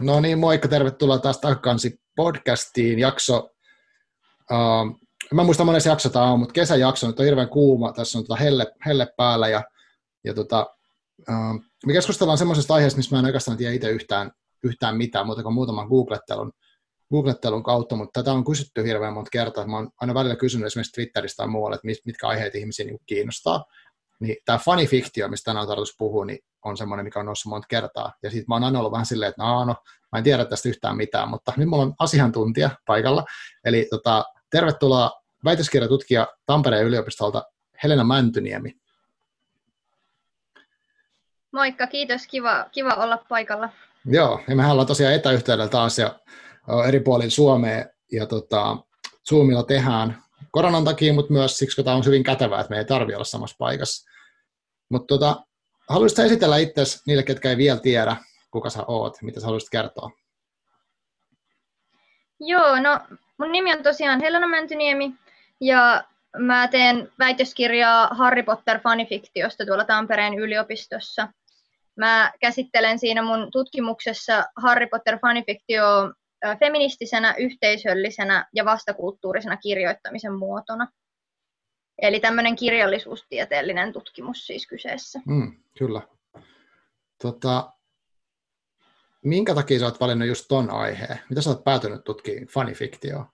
No niin, moikka, tervetuloa taas takaisin podcastiin. Jakso, uh, mä muista monessa jakso tämä on, mutta kesäjakso, nyt on hirveän kuuma, tässä on tota helle, helle päällä ja, ja tota, uh, me keskustellaan semmoisesta aiheesta, missä mä en oikeastaan tiedä itse yhtään, yhtään mitään, muuta kuin muutaman googlettelun, googlettelun kautta, mutta tätä on kysytty hirveän monta kertaa. Mä oon aina välillä kysynyt esimerkiksi Twitteristä tai muualle, että mitkä aiheet ihmisiä niin kiinnostaa. Niin tämä fanifiktio, mistä tänään on tarkoitus puhua, niin on semmoinen, mikä on noussut monta kertaa. Ja sitten mä oon aina ollut vähän silleen, että no, no, mä en tiedä tästä yhtään mitään, mutta nyt mulla on asiantuntija paikalla. Eli tota, tervetuloa väitöskirjatutkija Tampereen yliopistolta Helena Mäntyniemi. Moikka, kiitos. Kiva, kiva olla paikalla. Joo, ja mehän ollaan tosiaan etäyhteydellä taas ja eri puolilla Suomea ja tota, Zoomilla tehdään koronan takia, mutta myös siksi, kun tämä on hyvin kätevää, että me ei tarvitse olla samassa paikassa. Mutta tota, haluaisitko esitellä itse niille, ketkä ei vielä tiedä, kuka sä oot, mitä sä haluaisit kertoa? Joo, no mun nimi on tosiaan Helena Mäntyniemi ja mä teen väitöskirjaa Harry Potter-fanifiktiosta tuolla Tampereen yliopistossa. Mä käsittelen siinä mun tutkimuksessa Harry Potter-fanifiktio feministisenä, yhteisöllisenä ja vastakulttuurisena kirjoittamisen muotona. Eli tämmöinen kirjallisuustieteellinen tutkimus siis kyseessä. Mm, kyllä. Tota, minkä takia sä oot valinnut just ton aiheen? Mitä sä oot päätynyt tutkimaan fanifiktioa?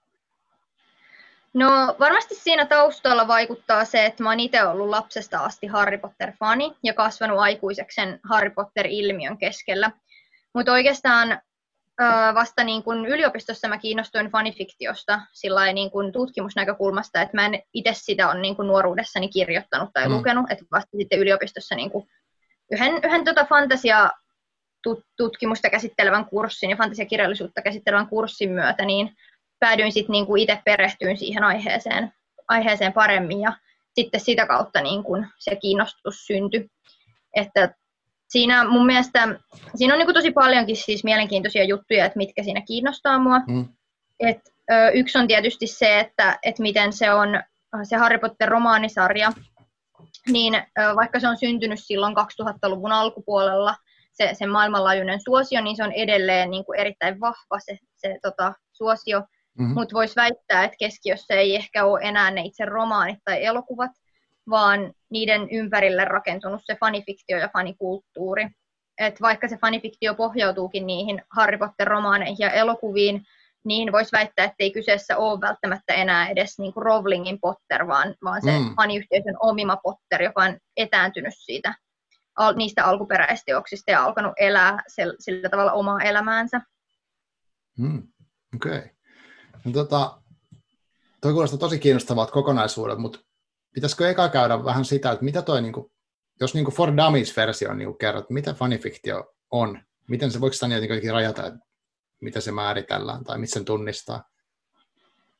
No varmasti siinä taustalla vaikuttaa se, että mä oon itse ollut lapsesta asti Harry Potter-fani ja kasvanut aikuiseksen Harry Potter-ilmiön keskellä. Mutta oikeastaan vasta niin kun yliopistossa mä kiinnostuin fanifiktiosta sillä niin kun tutkimusnäkökulmasta, että mä en itse sitä ole niin kun nuoruudessani kirjoittanut tai mm. lukenut, että vasta sitten yliopistossa niin kun yhden, yhden tota fantasia tutkimusta käsittelevän kurssin ja fantasiakirjallisuutta käsittelevän kurssin myötä, niin päädyin sitten niin kuin itse perehtyyn siihen aiheeseen, aiheeseen paremmin ja sitten sitä kautta niin kuin se kiinnostus syntyi. Että siinä mun mielestä, siinä on niin tosi paljonkin siis mielenkiintoisia juttuja, että mitkä siinä kiinnostaa mua. Mm. Et, ö, yksi on tietysti se, että, että miten se on se Harry Potter-romaanisarja, niin ö, vaikka se on syntynyt silloin 2000-luvun alkupuolella, se, se maailmanlaajuinen suosio, niin se on edelleen niin kuin erittäin vahva se, se tota, suosio. Mm-hmm. Mutta voisi väittää, että keskiössä ei ehkä ole enää ne itse romaanit tai elokuvat, vaan niiden ympärille rakentunut se fanifiktio ja fanikulttuuri. Et vaikka se fanifiktio pohjautuukin niihin Harry Potter-romaaneihin ja elokuviin, niin voisi väittää, että ei kyseessä ole välttämättä enää edes niin kuin Rowlingin Potter, vaan, vaan se mm. faniyhteisön omima Potter, joka on etääntynyt siitä, al, niistä alkuperäisteoksista ja alkanut elää sel, sillä tavalla omaa elämäänsä. Mm. Okei. Okay. No, tota, toi kuulostaa tosi kiinnostavalta kokonaisuudet, mutta pitäisikö eka käydä vähän sitä, että mitä toi, niin kuin, jos niin kuin For Dummies-versio niin kuin kerrot, mitä fanifiktio on? Miten se, voiko sitä jotenkin rajata, että mitä se määritellään tai miten sen tunnistaa?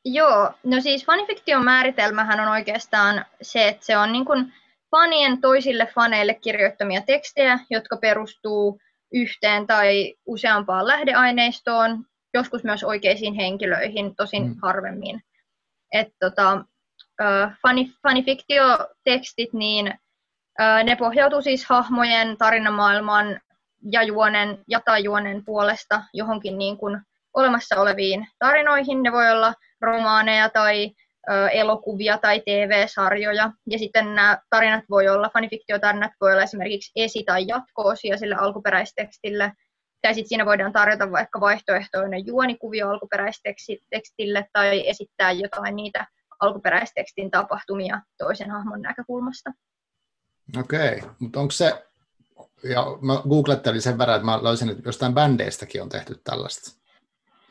Joo, no siis fanifiktion määritelmähän on oikeastaan se, että se on niin kuin fanien toisille faneille kirjoittamia tekstejä, jotka perustuu yhteen tai useampaan lähdeaineistoon, joskus myös oikeisiin henkilöihin, tosin mm. harvemmin. Et tota, fani, fanifiktiotekstit, niin ne pohjautuu siis hahmojen, tarinamaailman ja juonen ja tai juonen puolesta johonkin niin kuin olemassa oleviin tarinoihin. Ne voi olla romaaneja tai elokuvia tai TV-sarjoja. Ja sitten nämä tarinat voi olla, fanifiktiotarinat voi olla esimerkiksi esi- tai jatko-osia sille alkuperäistekstille. Tai sitten siinä voidaan tarjota vaikka vaihtoehtoinen juonikuvio alkuperäistekstille tai esittää jotain niitä alkuperäistekstin tapahtumia toisen hahmon näkökulmasta. Okei, okay. mutta onko se, ja mä googlettelin sen verran, että mä löysin, että jostain bändeistäkin on tehty tällaista.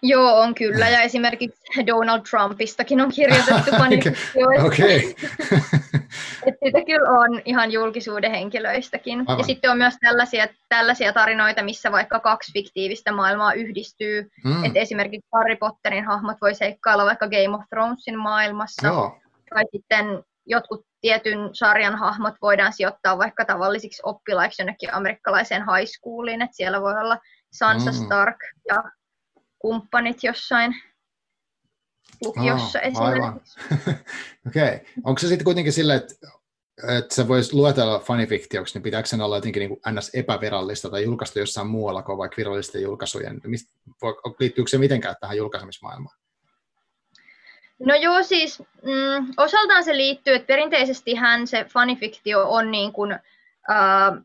Joo, on kyllä. Ja esimerkiksi Donald Trumpistakin on kirjoitettu. Okei. että sitä kyllä on ihan julkisuuden henkilöistäkin. Aivan. Ja sitten on myös tällaisia, tällaisia tarinoita, missä vaikka kaksi fiktiivistä maailmaa yhdistyy. Mm. Että esimerkiksi Harry Potterin hahmot voi seikkailla vaikka Game of Thronesin maailmassa. Joo. Tai sitten jotkut tietyn sarjan hahmot voidaan sijoittaa vaikka tavallisiksi oppilaiksi jonnekin amerikkalaiseen high schooliin. Että siellä voi olla Sansa mm. Stark ja kumppanit jossain lukiossa oh, esimerkiksi. Okei. okay. Onko se sitten kuitenkin silleen, että että se voisi luetella fanifiktioksi, niin pitääkö sen olla jotenkin niin ns. epävirallista tai julkaistu jossain muualla kuin vaikka virallisten julkaisujen? liittyykö se mitenkään tähän julkaisemismaailmaan? No joo, siis mm, osaltaan se liittyy, että perinteisesti hän se fanifiktio on niin kuin, ää,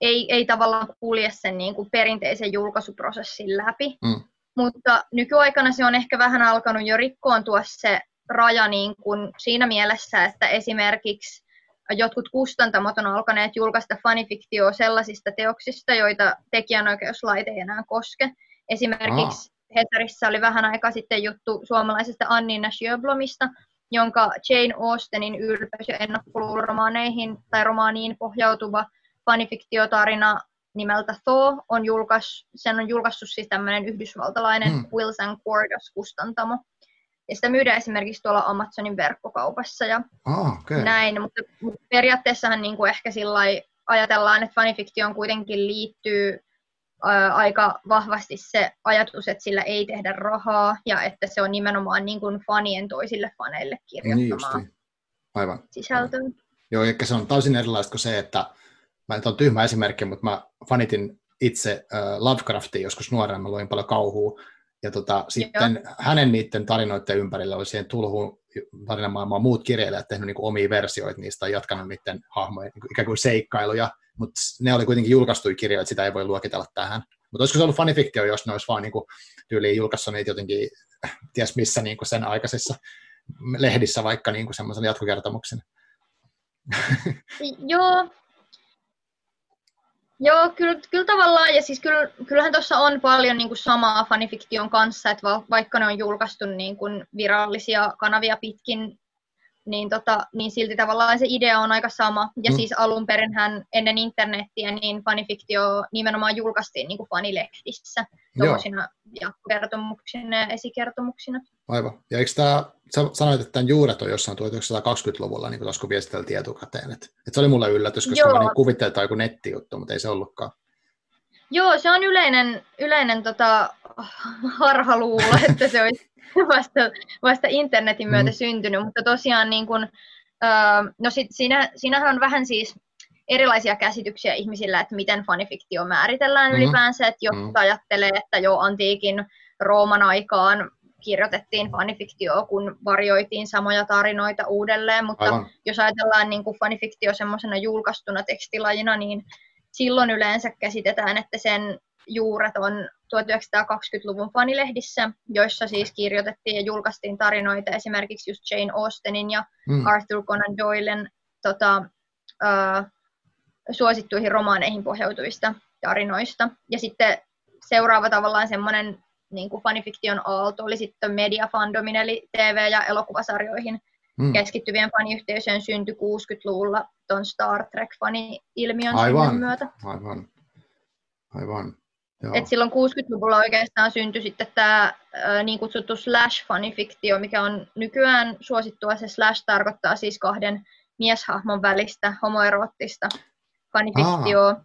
ei, ei tavallaan kulje sen niin kuin perinteisen julkaisuprosessin läpi, mm. Mutta nykyaikana se on ehkä vähän alkanut jo rikkoontua se raja niin kuin siinä mielessä, että esimerkiksi jotkut kustantamot on alkaneet julkaista fanifiktioa sellaisista teoksista, joita tekijänoikeuslait ei enää koske. Esimerkiksi ah. Hesarissa oli vähän aikaa sitten juttu suomalaisesta Annina Sjöblomista, jonka Jane Austenin ylpeys- ja ennakkoluuloromaaneihin tai romaaniin pohjautuva fanifiktiotarina nimeltä Thaw on julkais, sen on julkaissut siis tämmöinen yhdysvaltalainen. Wills and Cordos kustantamo. Ja sitä myydään esimerkiksi tuolla Amazonin verkkokaupassa ja oh, okay. näin, mutta, mutta periaatteessahan niin kuin ehkä sillä ajatellaan, että fanifiktioon kuitenkin liittyy ää, aika vahvasti se ajatus, että sillä ei tehdä rahaa ja että se on nimenomaan niin kuin fanien toisille faneille kirjoittamaa niin Aivan. sisältöä. Aivan. Joo, eli se on täysin erilaista kuin se, että mä nyt on tyhmä esimerkki, mutta mä fanitin itse äh, Lovecraftia joskus nuorena, mä luin paljon kauhua, ja tota, sitten Joo. hänen niiden tarinoiden ympärillä oli siihen tulhuun tarinamaailmaan muut kirjailijat tehnyt niin kuin omia versioita niistä ja jatkanut niiden hahmojen niin kuin ikään kuin seikkailuja, mutta ne oli kuitenkin julkaistuja kirjoja, että sitä ei voi luokitella tähän. Mutta olisiko se ollut fanifiktio, jos ne olisi vaan niin kuin, tyyliin julkaissut niitä jotenkin, ties missä niin kuin sen aikaisessa lehdissä vaikka niin kuin semmoisen jatkokertomuksen. Joo, Joo, kyllä, kyllä tavallaan, ja siis kyllä, kyllähän tuossa on paljon niin kuin samaa fanifiktion kanssa, että vaikka ne on julkaistu niin kuin virallisia kanavia pitkin, niin, tota, niin silti tavallaan se idea on aika sama. Ja mm. siis alun perin ennen internettiä, niin fanifiktio nimenomaan julkaistiin niin kuin fanilehdissä, tuollaisina jatkokertomuksina ja esikertomuksina. Aivan. Ja eikö tämä, sä sanoit, että tämän juuret on jossain 1920-luvulla, niin kuin kun viestiteltiin etukäteen. Että, että se oli mulle yllätys, koska Joo. mä niin kuvittelin, että joku nettijuttu, mutta ei se ollutkaan. Joo, se on yleinen, yleinen tota, harhaluulo, että se olisi vasta, vasta internetin myötä mm. syntynyt, mutta tosiaan niin kun, öö, no sit siinä, siinähän on vähän siis erilaisia käsityksiä ihmisillä, että miten fanifiktio määritellään mm-hmm. ylipäänsä, että jotkut mm-hmm. ajattelee, että jo antiikin Rooman aikaan kirjoitettiin fanifiktioa, kun varjoitiin samoja tarinoita uudelleen, mutta Aivan. jos ajatellaan niin kuin fanifiktio semmoisena julkaistuna tekstilajina, niin silloin yleensä käsitetään, että sen juuret on 1920-luvun fanilehdissä, joissa siis kirjoitettiin ja julkaistiin tarinoita esimerkiksi just Jane Austenin ja mm. Arthur Conan Doylen tota, uh, suosittuihin romaaneihin pohjautuvista tarinoista. Ja sitten seuraava tavallaan semmoinen niin kuin fanifiktion aalto oli sitten mediafandomin, eli TV- ja elokuvasarjoihin mm. keskittyvien faniyhteisöjen synty 60-luvulla tuon Star Trek-fani-ilmiön aivan, myötä. Aivan, aivan. Et silloin 60-luvulla oikeastaan syntyi sitten tämä niin kutsuttu slash-fanifiktio, mikä on nykyään suosittua. Se slash tarkoittaa siis kahden mieshahmon välistä homoeroottista fanifiktioa.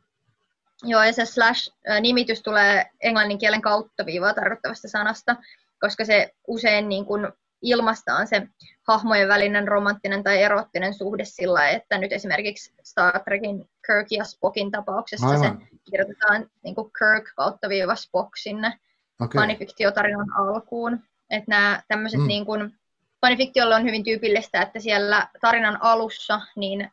Joo, ja se slash-nimitys tulee englannin kielen kautta viivaa tarkoittavasta sanasta, koska se usein niin kuin ilmastaan se hahmojen välinen romanttinen tai erottinen suhde sillä, että nyt esimerkiksi Star Trekin Kirk ja Spockin tapauksessa Aivan. se kirjoitetaan niin kuin Kirk kautta viiva Spock sinne okay. fanifiktiotarinan alkuun. Että nämä tämmöiset mm. niin kuin, fanifiktiolle on hyvin tyypillistä, että siellä tarinan alussa niin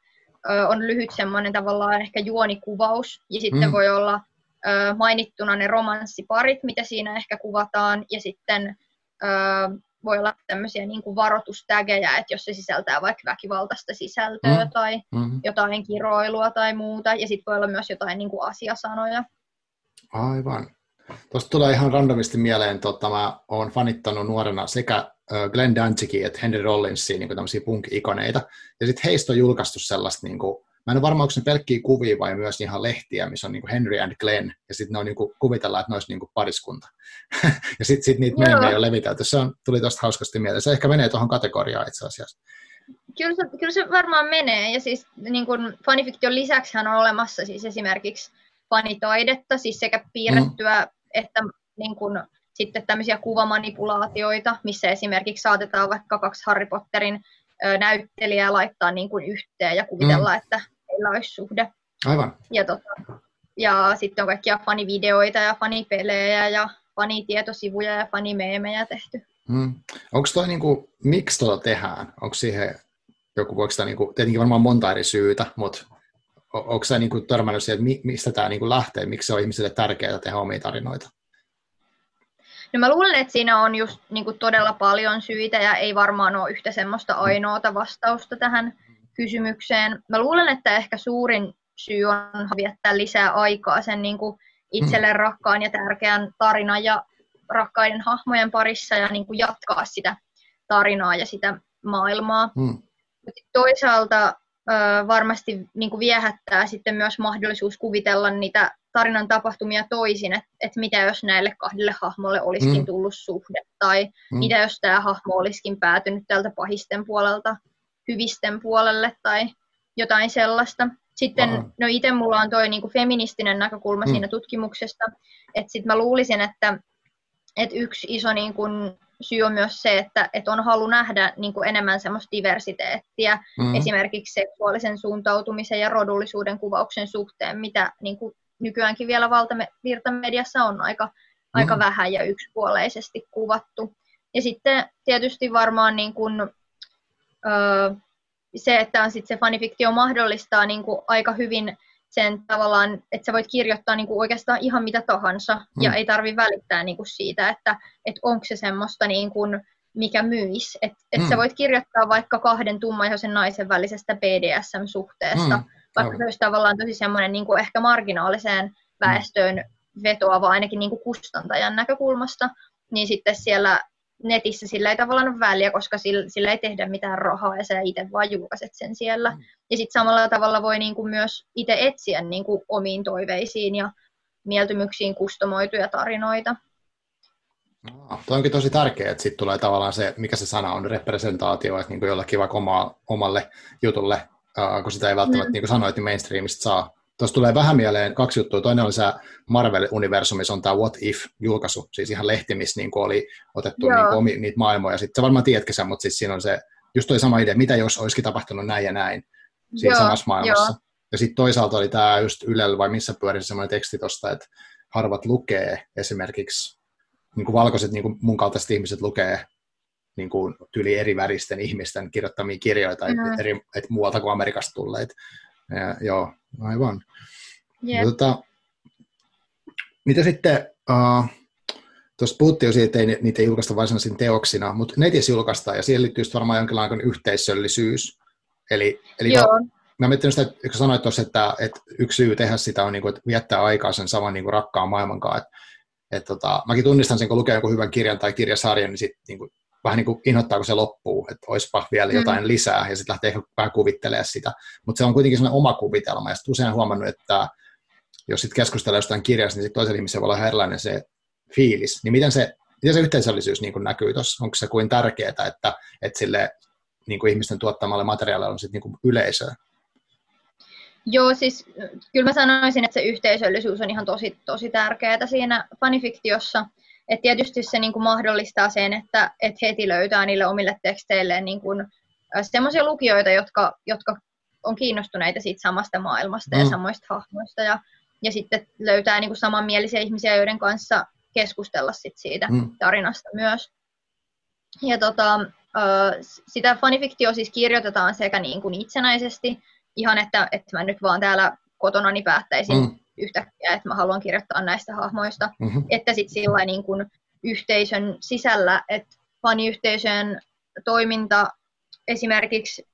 ö, on lyhyt semmoinen tavallaan ehkä juonikuvaus, ja sitten mm. voi olla ö, mainittuna ne romanssiparit, mitä siinä ehkä kuvataan, ja sitten ö, voi olla tämmöisiä niin kuin varoitustägejä, että jos se sisältää vaikka väkivaltaista sisältöä mm. tai mm. jotain kiroilua tai muuta, ja sitten voi olla myös jotain niin kuin asiasanoja. Aivan. Tuosta tulee ihan randomisti mieleen, että mä oon fanittanut nuorena sekä Glenn Danzigia että Henry Rollinsia niin tämmöisiä punk-ikoneita, ja sitten heistä on julkaistu sellaista niin kuin, Mä en ole varma, onko ne pelkkiä kuvia vai myös ihan lehtiä, missä on niin Henry and Glenn, ja sitten ne on niin kuin, kuvitellaan, että ne olisi niin kuin pariskunta. ja sitten sit niitä meemejä on levitelty. Se on, tuli tuosta hauskasti mieleen. Se ehkä menee tuohon kategoriaan itse asiassa. Kyllä se, kyllä se varmaan menee, ja siis niin kuin fanifiktion lisäksi on olemassa siis esimerkiksi fanitaidetta, siis sekä piirrettyä mm. että niin kuin, sitten tämmöisiä kuvamanipulaatioita, missä esimerkiksi saatetaan vaikka kaksi Harry Potterin näyttelijää laittaa niin kuin yhteen ja kuvitella, mm. että heillä olisi suhde. Aivan. Ja, tota, ja sitten on kaikkia fanivideoita ja fanipelejä ja fanitietosivuja ja fanimeemejä tehty. Mm. Onko toi niinku, miksi tuota tehdään? Onko siihen joku, voiko niinku, tietenkin varmaan monta eri syytä, mutta onko sä niinku törmännyt siihen, että mistä tämä niinku lähtee, miksi se on ihmisille tärkeää tehdä omia tarinoita? No mä luulen, että siinä on just niin kuin todella paljon syitä ja ei varmaan ole yhtä semmoista ainoata vastausta tähän kysymykseen. Mä luulen, että ehkä suurin syy on viettää lisää aikaa sen niin kuin itselle mm. rakkaan ja tärkeän tarinan ja rakkaiden hahmojen parissa ja niin kuin jatkaa sitä tarinaa ja sitä maailmaa. Mm. Toisaalta varmasti niin kuin viehättää sitten myös mahdollisuus kuvitella niitä tarinan tapahtumia toisin, että et mitä jos näille kahdelle hahmolle olisikin mm. tullut suhde, tai mm. mitä jos tämä hahmo olisikin päätynyt tältä pahisten puolelta hyvisten puolelle, tai jotain sellaista. Sitten, Aha. no itse mulla on toi niinku feministinen näkökulma mm. siinä tutkimuksesta, että sitten mä luulisin, että et yksi iso niinku syy on myös se, että, että on halu nähdä niin kuin enemmän semmoista diversiteettiä mm. esimerkiksi seksuaalisen suuntautumisen ja rodullisuuden kuvauksen suhteen, mitä niin kuin nykyäänkin vielä valtavirtamediassa on aika, mm. aika vähän ja yksipuoleisesti kuvattu. Ja sitten tietysti varmaan niin kuin, öö, se, että on sit se fanifiktio mahdollistaa niin kuin aika hyvin sen tavallaan, että sä voit kirjoittaa niin kuin oikeastaan ihan mitä tahansa mm. ja ei tarvi välittää niin kuin siitä, että, että onko se semmoista niin kuin, mikä myisi. Että et mm. sä voit kirjoittaa vaikka kahden tummaihoisen naisen välisestä BDSM-suhteesta, mm. vaikka se olisi tavallaan tosi semmoinen niin kuin ehkä marginaaliseen mm. väestöön vetoava ainakin niin kuin kustantajan näkökulmasta, niin sitten siellä netissä sillä ei tavallaan ole väliä, koska sillä, sillä ei tehdä mitään rahaa ja sä itse vaan julkaiset sen siellä. Mm. Ja sitten samalla tavalla voi niin kuin myös itse etsiä niin kuin omiin toiveisiin ja mieltymyksiin kustomoituja tarinoita. No, Tuo onkin tosi tärkeää, että sitten tulee tavallaan se, mikä se sana on, representaatio, että niin kuin jollakin vaikka oma, omalle jutulle, äh, kun sitä ei välttämättä, mm. niin kuin sanoit, niin mainstreamista saa Tuossa tulee vähän mieleen kaksi juttua. Toinen oli se Marvel-universumissa on tämä What If-julkaisu, siis ihan lehti, missä niin oli otettu niin kuin, omi, niitä maailmoja. Sitten sä varmaan tiedätkö sen, mutta siis siinä on se, just toi sama idea, mitä jos olisikin tapahtunut näin ja näin siinä Joo, samassa maailmassa. Jo. Ja sitten toisaalta oli tämä just Ylellä vai missä pyörisi semmoinen teksti tuosta, että harvat lukee esimerkiksi, niin kuin valkoiset niin kuin mun kaltaiset ihmiset lukee niin kuin tyli eri väristen ihmisten kirjoittamia kirjoita, mm. et, eri, et muualta kuin Amerikasta tulleet. Ja, joo, aivan. Yep. Tota, mitä sitten, uh, tuossa puhuttiin jo siitä, että ei, niitä ei julkaista varsinaisina teoksina, mutta netissä julkaistaan, ja siihen liittyy varmaan jonkinlainen yhteisöllisyys. Eli, eli Joo. mä mietin sitä, että sanoit tuossa, että, että yksi syy tehdä sitä on niin kuin, että viettää aikaa sen saman niin kuin rakkaan maailman kanssa. Että, että tota, mäkin tunnistan sen, kun lukee jonkun hyvän kirjan tai kirjasarjan, niin sitten niin kuin, vähän niin kuin inhottaa, kun se loppuu, että olisipa vielä mm. jotain lisää, ja sitten lähtee ehkä vähän kuvittelemaan sitä. Mutta se on kuitenkin sellainen oma kuvitelma, ja sitten usein huomannut, että jos sitten keskustelee jostain kirjasta, niin sitten toisella ihmisellä voi olla ihan erilainen se fiilis. Niin miten se, miten se yhteisöllisyys niin kuin näkyy tuossa? Onko se kuin tärkeää, että, että sille niin kuin ihmisten tuottamalle materiaalille on sitten niin yleisöä? Joo, siis kyllä mä sanoisin, että se yhteisöllisyys on ihan tosi, tosi tärkeää siinä fanifiktiossa. Et tietysti se niin kuin mahdollistaa sen, että et heti löytää niille omille teksteilleen niin kuin, sellaisia lukijoita, jotka, jotka on kiinnostuneita siitä samasta maailmasta mm. ja samoista hahmoista. Ja, ja sitten löytää niin kuin samanmielisiä ihmisiä, joiden kanssa keskustella sit siitä mm. tarinasta myös. Ja tota, sitä fanifiktio siis kirjoitetaan sekä niin kuin itsenäisesti, ihan että, että mä nyt vaan täällä kotonani päättäisin mm yhtäkkiä, että mä haluan kirjoittaa näistä hahmoista, mm-hmm. että sitten sillä niin kuin yhteisön sisällä, että faniyhteisön toiminta esimerkiksi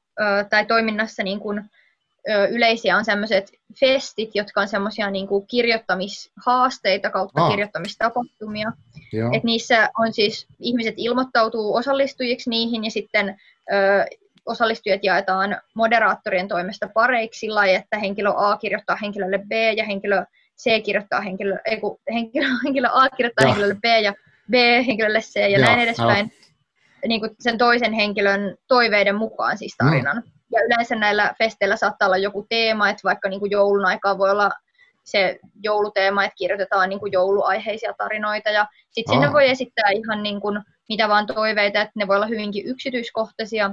tai toiminnassa niin kuin, yleisiä on sellaiset festit, jotka on semmoisia niin kuin kirjoittamishaasteita kautta ah. kirjoittamistapahtumia. Et niissä on siis, ihmiset ilmoittautuu osallistujiksi niihin ja sitten ö, osallistujat jaetaan moderaattorien toimesta pareiksi sillä että henkilö A kirjoittaa henkilölle B ja henkilö C kirjoittaa henkilö, ei kun henkilö, henkilö A kirjoittaa ja. henkilölle B ja B henkilölle C ja, ja näin edespäin. Niin kuin sen toisen henkilön toiveiden mukaan siis tarinan. Mm. Ja yleensä näillä festeillä saattaa olla joku teema, että vaikka niin kuin joulun aikaa voi olla se jouluteema, että kirjoitetaan niin kuin jouluaiheisia tarinoita ja sitten sinne voi esittää ihan niin kuin mitä vaan toiveita, että ne voi olla hyvinkin yksityiskohtaisia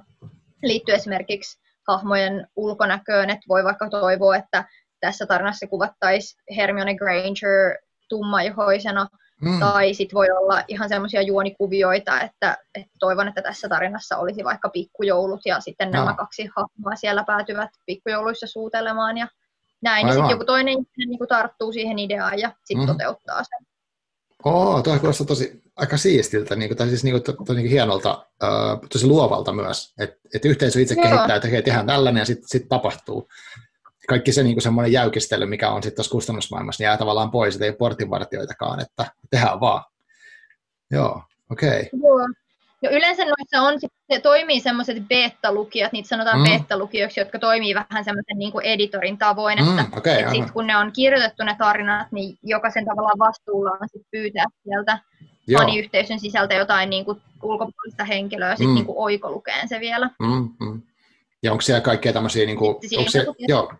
liittyy esimerkiksi hahmojen ulkonäköön, että voi vaikka toivoa, että tässä tarinassa kuvattaisiin Hermione Granger tummaihoisena, mm. tai sitten voi olla ihan semmoisia juonikuvioita, että, että toivon, että tässä tarinassa olisi vaikka pikkujoulut, ja sitten no. nämä kaksi hahmoa siellä päätyvät pikkujouluissa suutelemaan, ja näin, niin sitten joku toinen niin tarttuu siihen ideaan ja sitten mm. toteuttaa sen. Oo, tuo kuulostaa tosi aika siistiltä, niin kuin, tai siis niin kuin, to, to, niin kuin hienolta, uh, tosi luovalta myös, että et yhteisö itse Joo. kehittää, että hei, tehdään tällainen ja sitten sit tapahtuu. Kaikki se niin semmoinen jäykistely, mikä on sitten tuossa kustannusmaailmassa, niin jää tavallaan pois, että ei portinvartioitakaan, että tehdään vaan. Joo, okei. Okay. Joo. No yleensä noissa on, se toimii semmoiset beta-lukijat, niitä sanotaan mm. beta-lukijoiksi, jotka toimii vähän semmoisen niin editorin tavoin, että mm, okay, et sit, kun ne on kirjoitettu ne tarinat, niin jokaisen tavallaan vastuulla on sit pyytää sieltä faniyhteisön sisältä jotain niin kuin ulkopuolista henkilöä sitten mm. niin kuin oikolukeen se vielä. Mm, mm. Ja onko siellä kaikkea tämmöisiä, niin kuin, onko se, joo,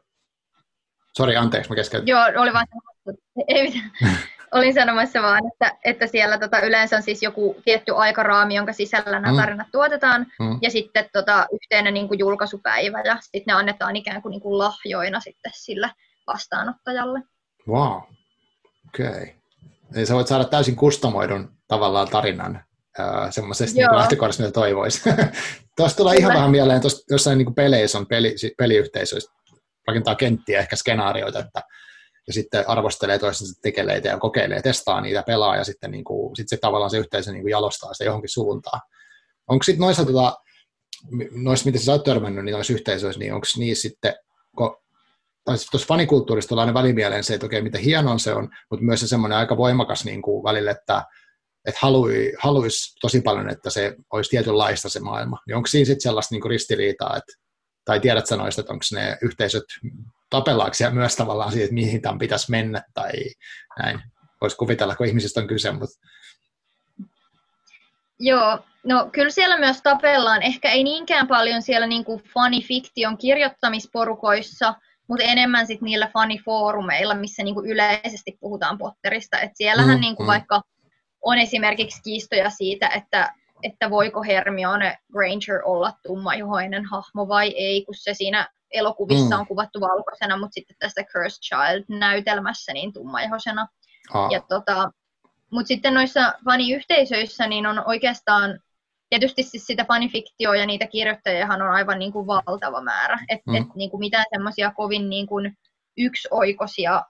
Sori, anteeksi, mä keskeytin. Joo, oli vaan ei mitään. Olin sanomassa vaan, että, että siellä tota, yleensä on siis joku tietty aikaraami, jonka sisällä nämä mm. tarinat tuotetaan, mm. ja sitten tota, yhteinen niin kuin julkaisupäivä, ja sitten ne annetaan ikään kuin, niin kuin lahjoina sitten sille vastaanottajalle. Wow, okei. Okay. Eli sä voit saada täysin kustomoidun tavallaan tarinan semmoisesta niin lähtökohdasta, mitä toivoisi. Tuosta tulee ihan vähän mieleen, tuossa jossain niin peleissä on peli, peliyhteisöistä, rakentaa kenttiä, ehkä skenaarioita, että ja sitten arvostelee toisensa tekeleitä ja kokeilee, testaa niitä, pelaa ja sitten niin kuin, sit se tavallaan se yhteisö niin kuin jalostaa sitä johonkin suuntaan. Onko sitten noissa, tota, noissa, mitä sä oot törmännyt, niin noissa yhteisöissä, niin onko niissä sitten, kun, tai tuossa fanikulttuurista on aina välimieleen se, että okei, miten hienoa se on, mutta myös se semmoinen aika voimakas niin kuin välillä, että, että haluaisi haluais tosi paljon, että se olisi tietynlaista se maailma. Niin onko siinä sitten sellaista niin kuin ristiriitaa, että, tai tiedät sanoista, että onko ne yhteisöt tapellaanko myös tavallaan siitä, että mihin tämän pitäisi mennä tai näin. Voisi kuvitella, kun ihmisistä on kyse, mutta... Joo, no kyllä siellä myös tapellaan. Ehkä ei niinkään paljon siellä niin kuin fanifiktion kirjoittamisporukoissa, mutta enemmän sitten niillä fanifoorumeilla, missä niin kuin yleisesti puhutaan Potterista. Et siellähän mm, niin kuin mm. vaikka on esimerkiksi kiistoja siitä, että, että voiko Hermione Granger olla tummaihoinen hahmo vai ei, kun se siinä elokuvissa mm. on kuvattu valkoisena, mutta sitten tässä Cursed Child-näytelmässä niin tummaihoisena. Ah. Ja tota, mutta sitten noissa faniyhteisöissä niin on oikeastaan, tietysti siis sitä fanifiktioa ja niitä kirjoittajiahan on aivan niin kuin valtava määrä. Että mm. et, niin kuin mitään semmoisia kovin niin kuin yksioikoisia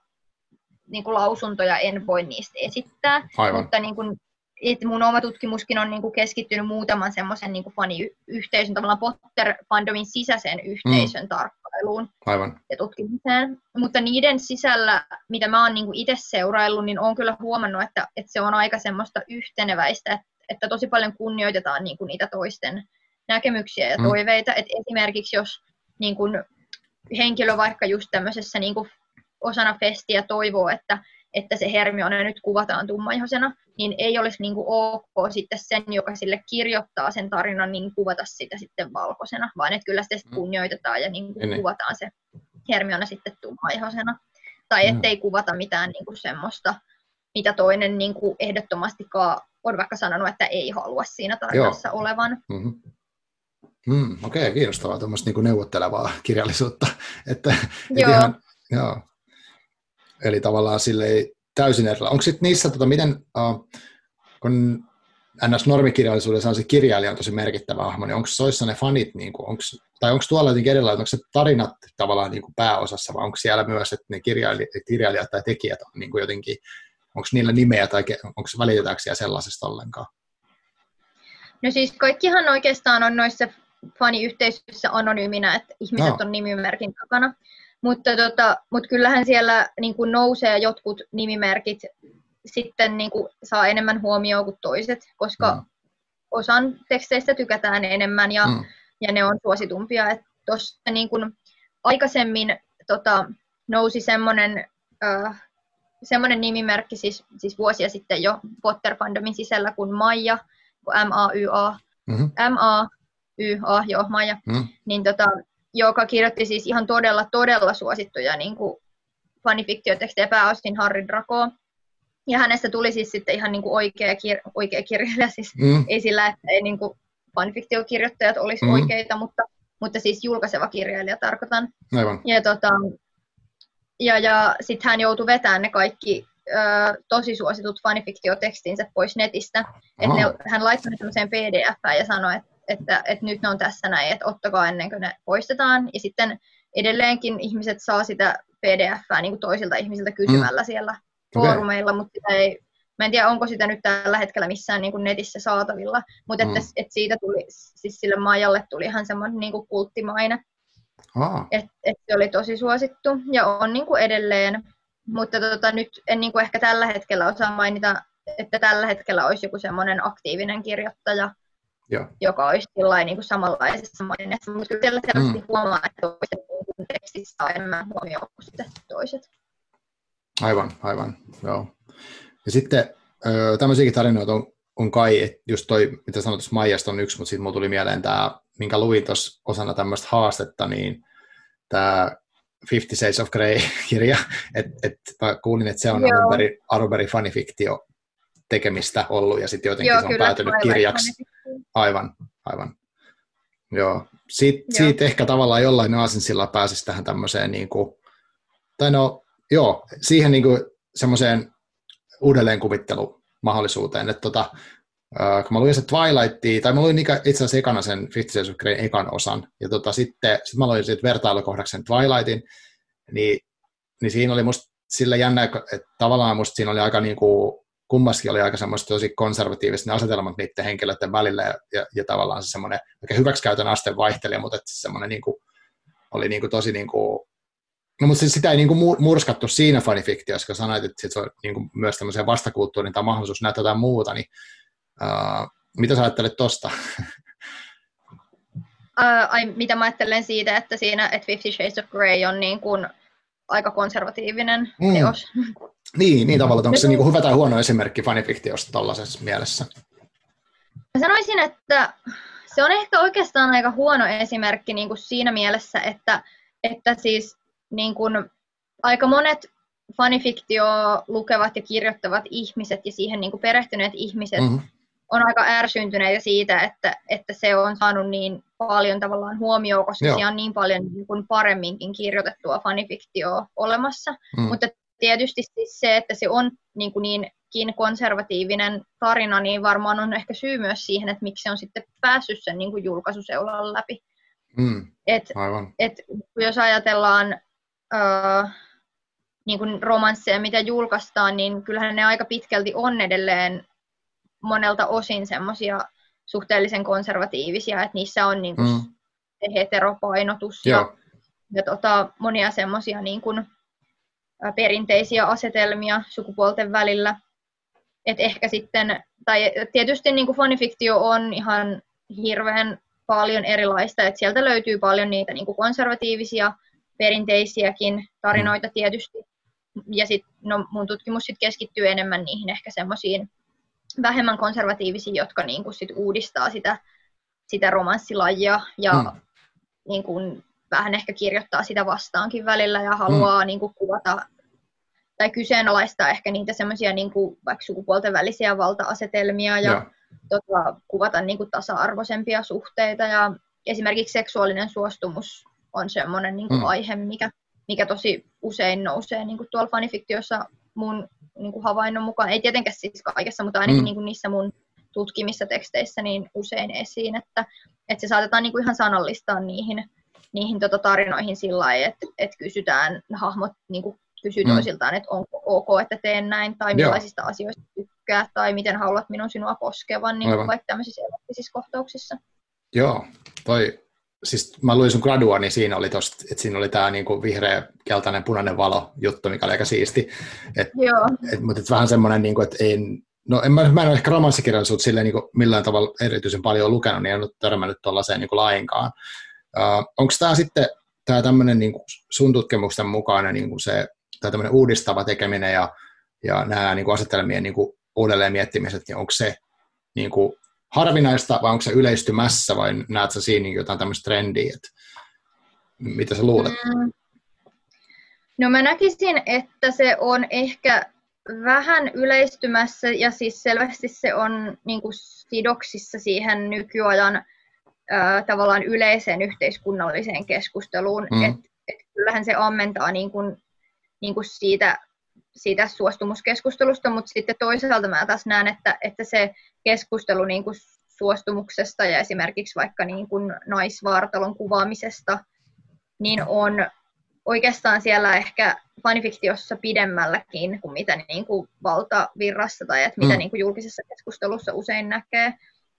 niin kuin lausuntoja en voi niistä esittää. Aivan. Mutta niin kuin et mun oma tutkimuskin on niinku keskittynyt muutaman semmoisen niinku faniyhteisön, tavallaan Potter-fandomin sisäisen yhteisön mm. tarkkailuun Aivan. ja tutkimiseen. Mutta niiden sisällä, mitä mä oon niinku itse seuraillut, niin on kyllä huomannut, että, että se on aika semmoista yhteneväistä, että, että tosi paljon kunnioitetaan niinku niitä toisten näkemyksiä ja mm. toiveita. Et esimerkiksi jos niinku, henkilö vaikka just tämmöisessä niinku, osana festiä toivoo, että että se Hermione nyt kuvataan tummaihosena, niin ei olisi niin kuin ok sitten sen, joka sille kirjoittaa sen tarinan, niin kuvata sitä sitten valkoisena, vaan että kyllä sitä sitten mm. kunnioitetaan ja niin kuin kuvataan se Hermione sitten tummaihosena. Tai mm. ettei kuvata mitään niin kuin semmoista, mitä toinen niin kuin ehdottomastikaan on vaikka sanonut, että ei halua siinä tarinassa Joo. olevan. Mm-hmm. Mm, Okei, okay, kiinnostavaa tuommoista niin neuvottelevaa kirjallisuutta. että, joo. Ihan, joo. Eli tavallaan sille ei täysin erilainen. Onko sitten niissä, tota, miten, uh, kun NS-normikirjallisuudessa on se kirjailija on tosi merkittävä hahmo, niin onko soissa ne fanit, niin kuin, onko, tai onko tuolla jotenkin erilainen, onko se tarinat tavallaan niin kuin pääosassa, vai onko siellä myös, että ne kirjailijat, kirjailijat tai tekijät on niin kuin jotenkin, onko niillä nimeä tai onko välitetäänkö siellä sellaisesta ollenkaan? No siis kaikkihan oikeastaan on noissa faniyhteisöissä anonyyminä, että ihmiset no. on nimimerkin takana. Mutta, tota, mutta kyllähän siellä niin kuin nousee jotkut nimimerkit sitten niin kuin saa enemmän huomioon kuin toiset, koska mm. osan teksteistä tykätään enemmän ja, mm. ja ne on suositumpia. Tuossa niin kuin aikaisemmin tota, nousi semmoinen äh, semmoinen nimimerkki siis, siis vuosia sitten jo Potter-fandomin sisällä kuin Maija, M-A-Y-A, mm-hmm. M-A-Y-A, joo, Maija, mm. niin tota, joka kirjoitti siis ihan todella, todella suosittuja niin kuin fanifiktiotekstejä pääosin Harry Draco. Ja hänestä tuli siis sitten ihan niin kuin oikea, kir- oikea kirjailija, siis mm. ei sillä, että ei niin kuin fanfiktiokirjoittajat olisi mm. oikeita, mutta, mutta siis julkaiseva kirjailija tarkoitan. Aivan. Ja, tota, ja, ja sitten hän joutui vetämään ne kaikki ö, tosi suositut fanifiktiotekstinsä pois netistä. Et ne, hän laittoi ne pdf ja sanoi, että, että, että nyt ne on tässä näin, että ottakaa ennen kuin ne poistetaan. Ja sitten edelleenkin ihmiset saa sitä pdf niin kuin toisilta ihmisiltä kysymällä mm. siellä okay. foorumeilla, mutta sitä ei, mä en tiedä onko sitä nyt tällä hetkellä missään niin kuin netissä saatavilla, mutta mm. että, että siitä tuli, siis sille Majalle tuli ihan semmoinen niin kuin kulttimaine. Ah. Että et se oli tosi suosittu ja on niin kuin edelleen, mutta tota, nyt en niin kuin ehkä tällä hetkellä osaa mainita, että tällä hetkellä olisi joku semmoinen aktiivinen kirjoittaja, ja. joka olisi niin kuin samanlaisessa maineessa, mutta kyllä siellä selvästi mm. huomaa, että toiset niin tekstissä saa enemmän huomioon kuin sitten toiset. Aivan, aivan, joo. Ja sitten tämmöisiäkin tarinoita on, on kai, että just toi, mitä sanoit, Maijasta on yksi, mutta sitten mulla tuli mieleen tämä, minkä luin tuossa osana tämmöistä haastetta, niin tämä Fifty Shades of Grey-kirja, että et, mä kuulin, että se on alun perin, fanifiktio tekemistä ollut, ja sitten jotenkin Joo, se on päätynyt kirjaksi. Aivan, aivan. Joo. Siit, joo. Siitä ehkä tavallaan jollain aasinsilla pääsisi tähän tämmöiseen, niin kuin, tai no, joo, siihen niin kuin semmoiseen uudelleenkuvittelumahdollisuuteen, että tota, Uh, kun mä luin se Twilightia, tai mä luin itse asiassa ekana sen Fifty Shades of Grey ekan osan, ja tota, sitten sit mä luin sitten vertailukohdaksi sen Twilightin, niin, niin siinä oli musta sillä jännä, että tavallaan musta siinä oli aika niinku, kummaskin oli aika semmoista tosi konservatiiviset ne asetelmat niiden henkilöiden välillä, ja, ja, ja tavallaan se semmoinen, hyväksikäytön aste vaihteli, mutta että semmoinen niinku, oli niinku tosi niinku, No mutta siis sitä ei niinku murskattu siinä fanifiktiossa, kun sanoit, että se on niinku myös tämmöisen vastakulttuurin tai mahdollisuus näyttää jotain muuta, niin Uh, mitä sä ajattelet tosta? Uh, ai, mitä mä ajattelen siitä, että siinä että Fifty Shades of Grey on niin kuin aika konservatiivinen mm. teos. Niin, niin tavallaan. Onko se niin kuin hyvä tai huono esimerkki fanifiktiosta tällaisessa mielessä? Mä sanoisin, että se on ehkä oikeastaan aika huono esimerkki niin kuin siinä mielessä, että, että siis niin kuin aika monet fanifiktio lukevat ja kirjoittavat ihmiset ja siihen niin kuin perehtyneet ihmiset mm-hmm on aika ärsyntyneitä siitä, että, että se on saanut niin paljon tavallaan huomioon, koska Joo. siellä on niin paljon niin kuin paremminkin kirjoitettua fanifiktioa olemassa. Mm. Mutta tietysti siis se, että se on niin kuin niinkin konservatiivinen tarina, niin varmaan on ehkä syy myös siihen, että miksi se on sitten päässyt sen niin kuin julkaisuseulan läpi. Mm. Et, Aivan. Et, jos ajatellaan uh, niin kuin romansseja, mitä julkaistaan, niin kyllähän ne aika pitkälti on edelleen monelta osin semmoisia suhteellisen konservatiivisia, että niissä on niin kuin mm. heteropainotus ja, ja tota, monia semmoisia niin kuin, perinteisiä asetelmia sukupuolten välillä. Et ehkä sitten, tai tietysti niin kuin fanifiktio on ihan hirveän paljon erilaista, että sieltä löytyy paljon niitä niin kuin konservatiivisia, perinteisiäkin tarinoita mm. tietysti. Ja sit, no, mun tutkimus sit keskittyy enemmän niihin ehkä semmoisiin vähemmän konservatiivisia, jotka niin kuin sit uudistaa sitä, sitä romanssilajia ja mm. niin kuin vähän ehkä kirjoittaa sitä vastaankin välillä ja haluaa mm. niin kuin kuvata tai kyseenalaistaa ehkä niitä semmoisia niin vaikka sukupuolten välisiä valta-asetelmia ja, ja. Tota, kuvata niin kuin tasa-arvoisempia suhteita ja esimerkiksi seksuaalinen suostumus on semmoinen niin kuin mm. aihe, mikä, mikä tosi usein nousee niin kuin tuolla fanifiktiossa mun niin kuin havainnon mukaan, ei tietenkään siis kaikessa, mutta ainakin mm. niin kuin niissä mun tutkimissa teksteissä niin usein esiin, että, että se saatetaan niin kuin ihan sanallistaa niihin, niihin tota tarinoihin sillä lailla, että, että kysytään, hahmot niin kuin kysyy mm. toisiltaan, että onko ok, että teen näin, tai millaisista Joo. asioista tykkää, tai miten haluat minun sinua koskevan, niin kuin vaikka tämmöisissä kohtauksissa. Joo, toi siis mä luin sun gradua, niin siinä oli tosta, että siinä oli tämä niinku vihreä, keltainen, punainen valo juttu, mikä oli aika siisti. Et, Joo. Et, mutta et vähän semmoinen, niinku, että ei, no en mä, mä en ole ehkä romanssikirjallisuutta silleen niinku millään tavalla erityisen paljon lukenut, niin en ole törmännyt tuollaiseen niinku lainkaan. Uh, Onko tämä sitten tämä tämmöinen niinku sun tutkimusten mukainen niinku se, tai tämmöinen uudistava tekeminen ja, ja nämä niinku asetelmien niinku uudelleen miettimiset, niin onko se niinku harvinaista vai onko se yleistymässä vai näet sä siinä jotain tämmöistä trendiä? Että mitä sä luulet? Mm. No mä näkisin, että se on ehkä vähän yleistymässä ja siis selvästi se on niin kuin sidoksissa siihen nykyajan ää, tavallaan yleiseen yhteiskunnalliseen keskusteluun. Mm. Et, et kyllähän se ammentaa niin kuin, niin kuin siitä, siitä suostumuskeskustelusta, mutta sitten toisaalta mä taas näen, että, että se keskustelu niin kuin suostumuksesta ja esimerkiksi vaikka niin kuin naisvartalon kuvaamisesta, niin on oikeastaan siellä ehkä fanifiktiossa pidemmälläkin kuin mitä niin kuin valtavirrassa tai että mitä mm. niin kuin julkisessa keskustelussa usein näkee.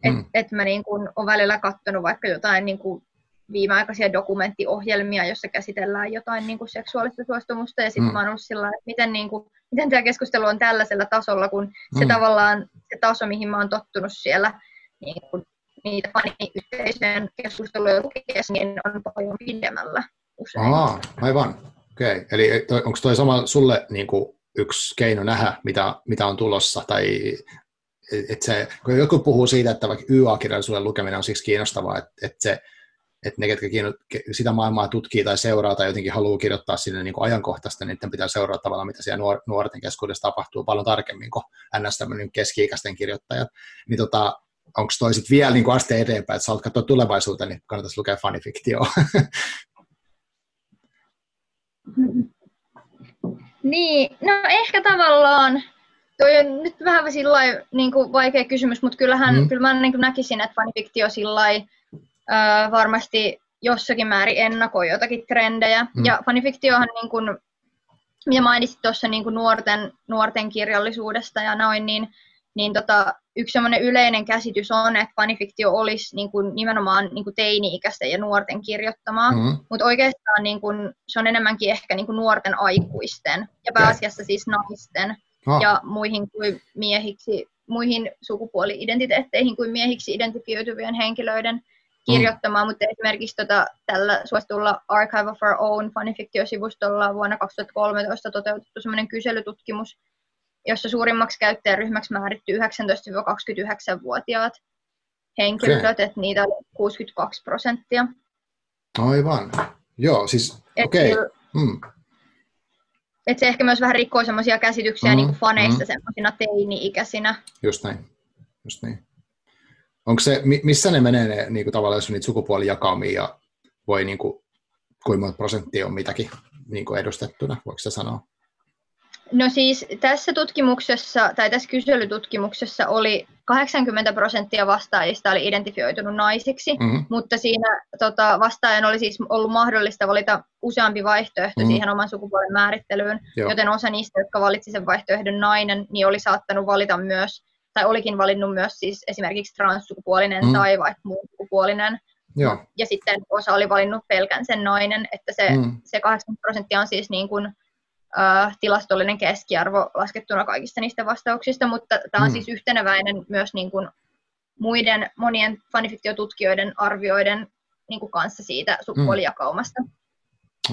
Mm. Että et mä niin kuin olen välillä katsonut vaikka jotain niin kuin viimeaikaisia dokumenttiohjelmia, jossa käsitellään jotain niin kuin seksuaalista suostumusta, ja sitten mm. mä oon ollut sillä että miten, niin kuin, miten tämä keskustelu on tällaisella tasolla, kun mm. se tavallaan se taso, mihin mä oon tottunut siellä niin kuin, niitä faniyhteisöjen keskusteluja lukiessa, niin on paljon pidemmällä usein. Aa, aivan. Okei. Okay. Eli onko toi sama sulle niin kuin yksi keino nähdä, mitä, mitä on tulossa, tai että se, kun joku puhuu siitä, että vaikka YA-kirjallisuuden lukeminen on siksi kiinnostavaa, että, että, se, että ne, ketkä sitä maailmaa tutkii tai seuraa tai jotenkin haluaa kirjoittaa sinne niin kuin ajankohtaista, niin niiden pitää seurata tavallaan, mitä siellä nuorten keskuudessa tapahtuu paljon tarkemmin kuin ns. tämmöinen keski-ikäisten kirjoittajat. Niin tota, onko toi sitten vielä niin kuin aste eteenpäin, että sä oot katsoa tulevaisuuteen, niin kannattaisi lukea fanifiktioa. Niin, no ehkä tavallaan, toi on nyt vähän sillä niin kuin vaikea kysymys, mutta kyllähän, mm. kyllä mä niin kuin näkisin, että fanifiktio sillä varmasti jossakin määrin ennakoi jotakin trendejä. Mm. Ja fanifiktiohan, niin kuin, mitä mainitsit tuossa niin kuin nuorten, nuorten kirjallisuudesta ja noin, niin niin tota, yksi semmoinen yleinen käsitys on, että fanifiktio olisi niin kuin nimenomaan niin kuin teini-ikäisten ja nuorten kirjoittamaa, mm-hmm. mutta oikeastaan niin kuin, se on enemmänkin ehkä niin kuin nuorten aikuisten ja pääasiassa siis naisten oh. ja muihin kuin miehiksi, muihin sukupuoli-identiteetteihin kuin miehiksi identifioituvien henkilöiden mm. Kirjoittamaan, mm. mutta esimerkiksi tota, tällä suositulla Archive of Our Own fanifiktio-sivustolla vuonna 2013 toteutettu semmoinen kyselytutkimus, jossa suurimmaksi käyttäjäryhmäksi määritty 19-29-vuotiaat henkilöt, okay. että niitä oli 62 prosenttia. Aivan. Joo, siis okei. Okay. Mm. Et se ehkä myös vähän rikkoo semmoisia käsityksiä mm, niin faneista mm. semmoisina teini-ikäisinä. Just näin. Just niin. Onko se, missä ne menee ne niin kuin tavallaan, jos niitä sukupuolijakaumia ja voi niin kuin, kuinka monta prosenttia on mitäkin niin kuin edustettuna, voiko se sanoa? No siis tässä tutkimuksessa tai tässä kyselytutkimuksessa oli 80 prosenttia vastaajista oli identifioitunut naisiksi, mm-hmm. mutta siinä tota, vastaajan oli siis ollut mahdollista valita useampi vaihtoehto mm-hmm. siihen oman sukupuolen määrittelyyn, Joo. joten osa niistä, jotka valitsi sen vaihtoehdon nainen, niin oli saattanut valita myös, tai olikin valinnut myös siis esimerkiksi transsukupuolinen mm-hmm. tai vaikka muun sukupuolinen. Joo. Ja sitten osa oli valinnut pelkän sen nainen, että se, mm. se 80 prosenttia on siis niin kuin äh, tilastollinen keskiarvo laskettuna kaikista niistä vastauksista, mutta tämä on mm. siis yhteneväinen myös niin kuin muiden monien fanifiktiotutkijoiden arvioiden niin kuin kanssa siitä sukupuolijakaumasta. Mm.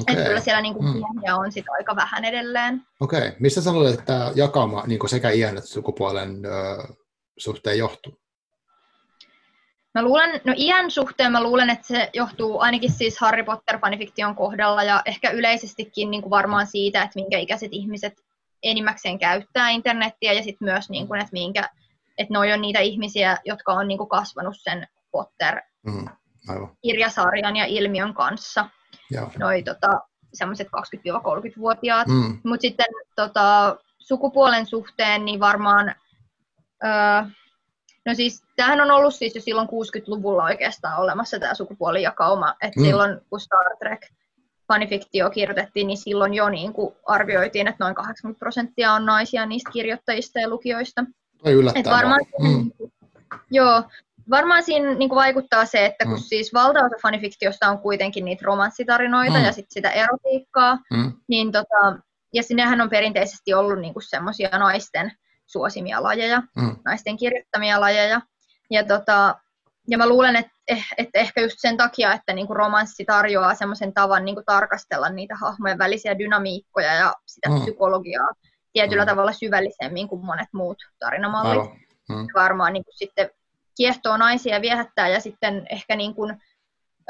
Okay. Että kyllä siellä niin kuin mm. on sitä aika vähän edelleen. Okei. Okay. Mistä sä luulet, että tämä jakauma niin kuin sekä iän että sukupuolen ö, suhteen johtuu? Mä luulen, no iän suhteen mä luulen, että se johtuu ainakin siis Harry Potter-fanifiktion kohdalla ja ehkä yleisestikin niin kuin varmaan siitä, että minkä ikäiset ihmiset enimmäkseen käyttää internettiä ja sitten myös, niin kuin, että, minkä, että noi on niitä ihmisiä, jotka on niin kuin kasvanut sen Potter-kirjasarjan mm, ja ilmiön kanssa. Noi tota, semmoiset 20-30-vuotiaat. Mm. Mutta sitten tota, sukupuolen suhteen niin varmaan... Öö, No siis, tämähän on ollut siis jo silloin 60-luvulla oikeastaan olemassa tämä sukupuolijakauma, että mm. silloin kun Star Trek fanifiktio kirjoitettiin, niin silloin jo niin kuin arvioitiin, että noin 80 prosenttia on naisia niistä kirjoittajista ja lukijoista. Et varmaan, mm. Joo, varmaan siinä niin kuin vaikuttaa se, että kun mm. siis valtaosa fanifiktiosta on kuitenkin niitä romanssitarinoita mm. ja sit sitä erotiikkaa, mm. niin tota, ja sinnehän on perinteisesti ollut niin semmoisia naisten suosimia lajeja, mm. naisten kirjoittamia lajeja. Ja, tota, ja mä luulen, että, eh, että ehkä just sen takia, että niinku romanssi tarjoaa semmoisen tavan niinku tarkastella niitä hahmojen välisiä dynamiikkoja ja sitä mm. psykologiaa tietyllä mm. tavalla syvällisemmin kuin monet muut tarinamallit. Mm. Varmaan niinku sitten kiehtoo naisia ja viehättää ja sitten ehkä niin kuin,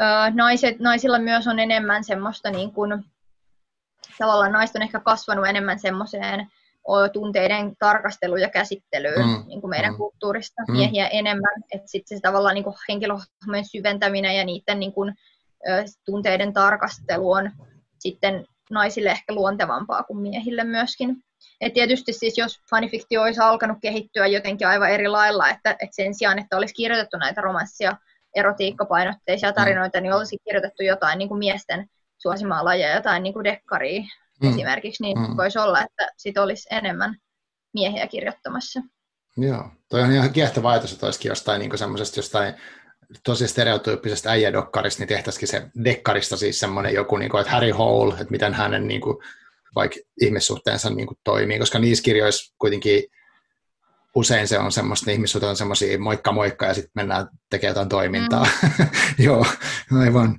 ö, naiset, naisilla myös on enemmän semmoista niin kuin, tavallaan naiset on ehkä kasvanut enemmän semmoiseen tunteiden tarkastelu ja käsittely mm. niin kuin meidän mm. kulttuurista mm. miehiä enemmän. Että sitten se tavallaan niin kuin henkilöhahmojen syventäminen ja niiden niin kuin, tunteiden tarkastelu on sitten naisille ehkä luontevampaa kuin miehille myöskin. Et tietysti siis jos fanifiktio olisi alkanut kehittyä jotenkin aivan eri lailla, että, että sen sijaan, että olisi kirjoitettu näitä romanssia, erotiikkapainotteisia tarinoita, mm. niin olisi kirjoitettu jotain niin kuin miesten suosimaa lajeja, jotain niin kuin dekkaria mm. esimerkiksi, niin mm. voisi olla, että sit olisi enemmän miehiä kirjoittamassa. Joo, toi on ihan kiehtova ajatus, että olisikin jostain niin semmoisesta jostain tosi stereotyyppisestä äijädokkarista, niin tehtäisikin se dekkarista siis semmoinen joku, niin kuin, että Harry Hole, että miten hänen niin kuin, vaikka ihmissuhteensa niin kuin, toimii, koska niissä kirjoissa kuitenkin usein se on semmoista, ihmissuhteet on semmoisia moikka moikka ja sitten mennään tekemään jotain toimintaa. Mm. Joo, aivan.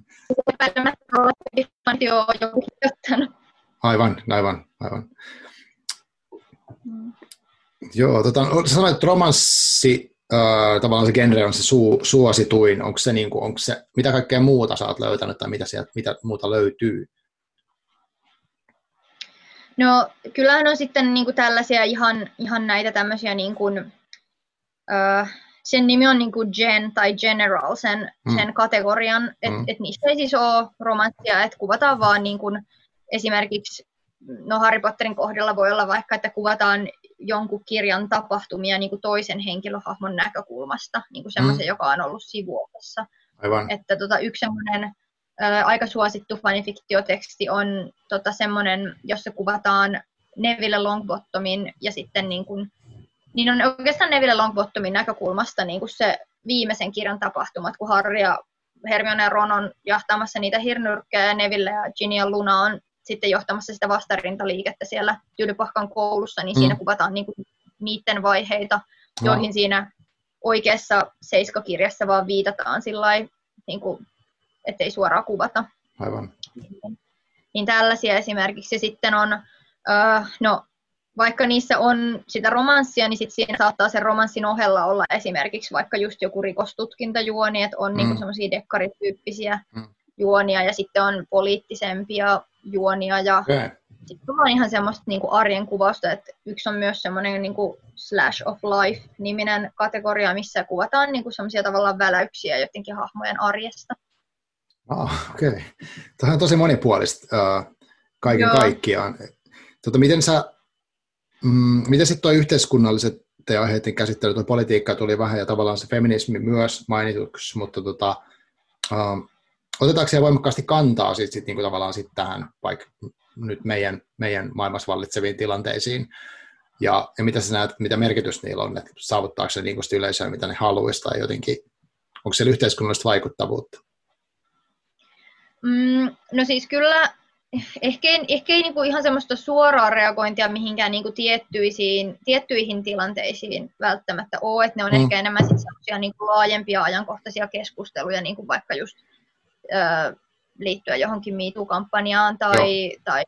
Aivan, aivan, aivan. Mm. Joo, tota, sanoit, että romanssi äh, tavallaan se genre on se su, suosituin, onko se, niin kuin, onko se, mitä kaikkea muuta sä oot löytänyt tai mitä, sieltä, mitä muuta löytyy? No kyllähän on sitten niin kuin tällaisia ihan, ihan näitä tämmöisiä, niin kuin, äh, sen nimi on niin kuin Gen tai General, sen, mm. sen kategorian, että mm. et niistä ei siis ole romanssia, että kuvataan vaan niin kuin, esimerkiksi, no Harry Potterin kohdalla voi olla vaikka, että kuvataan jonkun kirjan tapahtumia niin kuin toisen henkilöhahmon näkökulmasta, niin kuin semmoisen, mm. joka on ollut sivuosassa. Aivan. Että tota, yksi semmoinen aika suosittu fanifiktioteksti on tota, semmoinen, jossa kuvataan Neville Longbottomin ja sitten niin kuin, niin on oikeastaan Neville Longbottomin näkökulmasta niin kuin se viimeisen kirjan tapahtumat, kun Harry ja Hermione ja Ron on jahtaamassa niitä hirnyrkkejä ja Neville ja Ginny ja Luna on sitten johtamassa sitä vastarintaliikettä siellä Tylypahkan koulussa, niin mm. siinä kuvataan niin kuin niiden vaiheita, joihin no. siinä oikeassa seiskakirjassa vaan viitataan sillä niin kuin ettei suoraan kuvata. Aivan. Niin tällaisia esimerkiksi. Ja sitten on, öö, no vaikka niissä on sitä romanssia, niin sitten siinä saattaa sen romanssin ohella olla esimerkiksi vaikka just joku rikostutkintajuoni, että on niinku mm. niinku semmoisia dekkarityyppisiä mm. juonia ja sitten on poliittisempia juonia ja okay. sitten on ihan semmoista niinku arjen kuvausta, että yksi on myös semmoinen niinku Slash of Life-niminen kategoria, missä kuvataan niinku semmoisia tavallaan väläyksiä jotenkin hahmojen arjesta. Ah, okei. Okay. Tämä on tosi monipuolista uh, kaiken Joo. kaikkiaan. Tota, miten sä, mm, miten sitten tuo yhteiskunnalliset aiheiden käsittely, tuo politiikka tuli vähän ja tavallaan se feminismi myös mainituksi, mutta tota, uh, otetaanko siellä voimakkaasti kantaa sit, sit, niin kuin tavallaan sit tähän vaikka nyt meidän, meidän maailmassa vallitseviin tilanteisiin, ja, ja mitä sä näet, mitä merkitys niillä on, että saavuttaako se niin yleisöä, mitä ne haluaisi, tai jotenkin, onko siellä yhteiskunnallista vaikuttavuutta? Mm, no siis kyllä ehkä ei, ehkä ei niinku ihan semmoista suoraa reagointia mihinkään niinku tiettyisiin, tiettyihin tilanteisiin välttämättä ole, että ne on mm. ehkä enemmän sit semmoisia niinku laajempia ajankohtaisia keskusteluja, niinku vaikka just ö, liittyen johonkin MeToo-kampanjaan tai, tai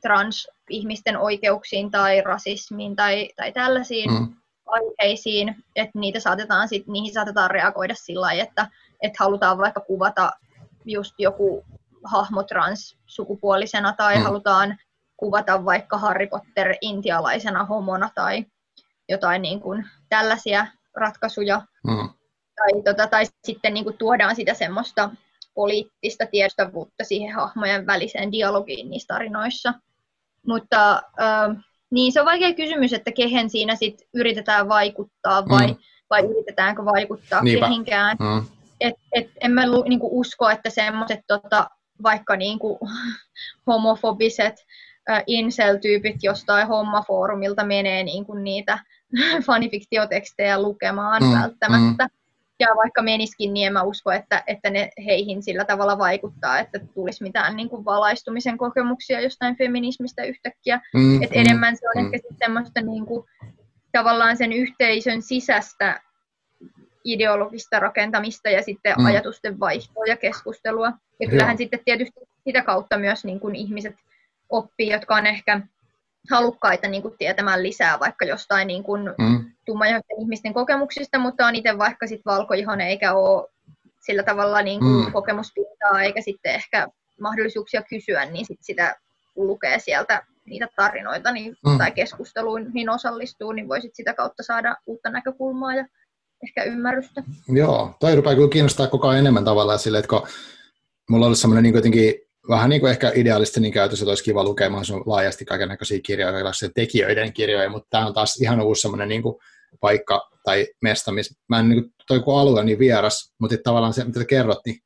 transihmisten oikeuksiin tai rasismiin tai, tai tällaisiin mm. aiheisiin, että niitä saatetaan sit, niihin saatetaan reagoida sillä lailla, että, että halutaan vaikka kuvata just joku hahmo transsukupuolisena tai mm. halutaan kuvata vaikka Harry Potter intialaisena homona tai jotain niin kuin tällaisia ratkaisuja. Mm. Tai, tota, tai sitten niin kuin tuodaan sitä semmoista poliittista tiedostavuutta siihen hahmojen väliseen dialogiin niissä tarinoissa. Mutta äh, niin se on vaikea kysymys, että kehen siinä sit yritetään vaikuttaa vai, mm. vai yritetäänkö vaikuttaa Niinpä. kehenkään. Mm et, et en mä lu, niinku usko, että semmoiset tota, vaikka niinku, homofobiset äh, incel-tyypit jostain hommafoorumilta menee niinku niitä fanifiktiotekstejä lukemaan mm, välttämättä. Mm. Ja vaikka meniskin, niin en mä usko, että, että ne heihin sillä tavalla vaikuttaa, että tulisi mitään niin kuin valaistumisen kokemuksia jostain feminismistä yhtäkkiä. Mm, Et enemmän se on mm. ehkä semmoista niin kuin, tavallaan sen yhteisön sisästä ideologista rakentamista ja sitten mm. ajatusten vaihtoa ja keskustelua. Ja kyllähän Joo. sitten tietysti sitä kautta myös niin kuin ihmiset oppii, jotka on ehkä halukkaita niin kuin tietämään lisää vaikka jostain niin kuin mm. tummaihoisten ihmisten kokemuksista, mutta on itse vaikka sit valkoihonen eikä ole sillä tavalla niin kuin mm. kokemuspintaa eikä sitten ehkä mahdollisuuksia kysyä, niin sit sitä lukee sieltä niitä tarinoita niin, mm. tai keskusteluihin osallistuu, niin voisit sitä kautta saada uutta näkökulmaa ja ehkä ymmärrystä. Joo, toi rupeaa kyllä kiinnostaa koko ajan enemmän tavallaan sille, että kun mulla ollut semmoinen niin jotenkin vähän niin kuin ehkä idealistinen käytös, että olisi kiva lukea mahdollisimman laajasti kaiken näköisiä kirjoja, erilaisia tekijöiden kirjoja, mutta tämä on taas ihan uusi semmoinen niin paikka tai mesta, missä mä en niin kuin, toi kun alue niin vieras, mutta tavallaan se, mitä kerrot, niin,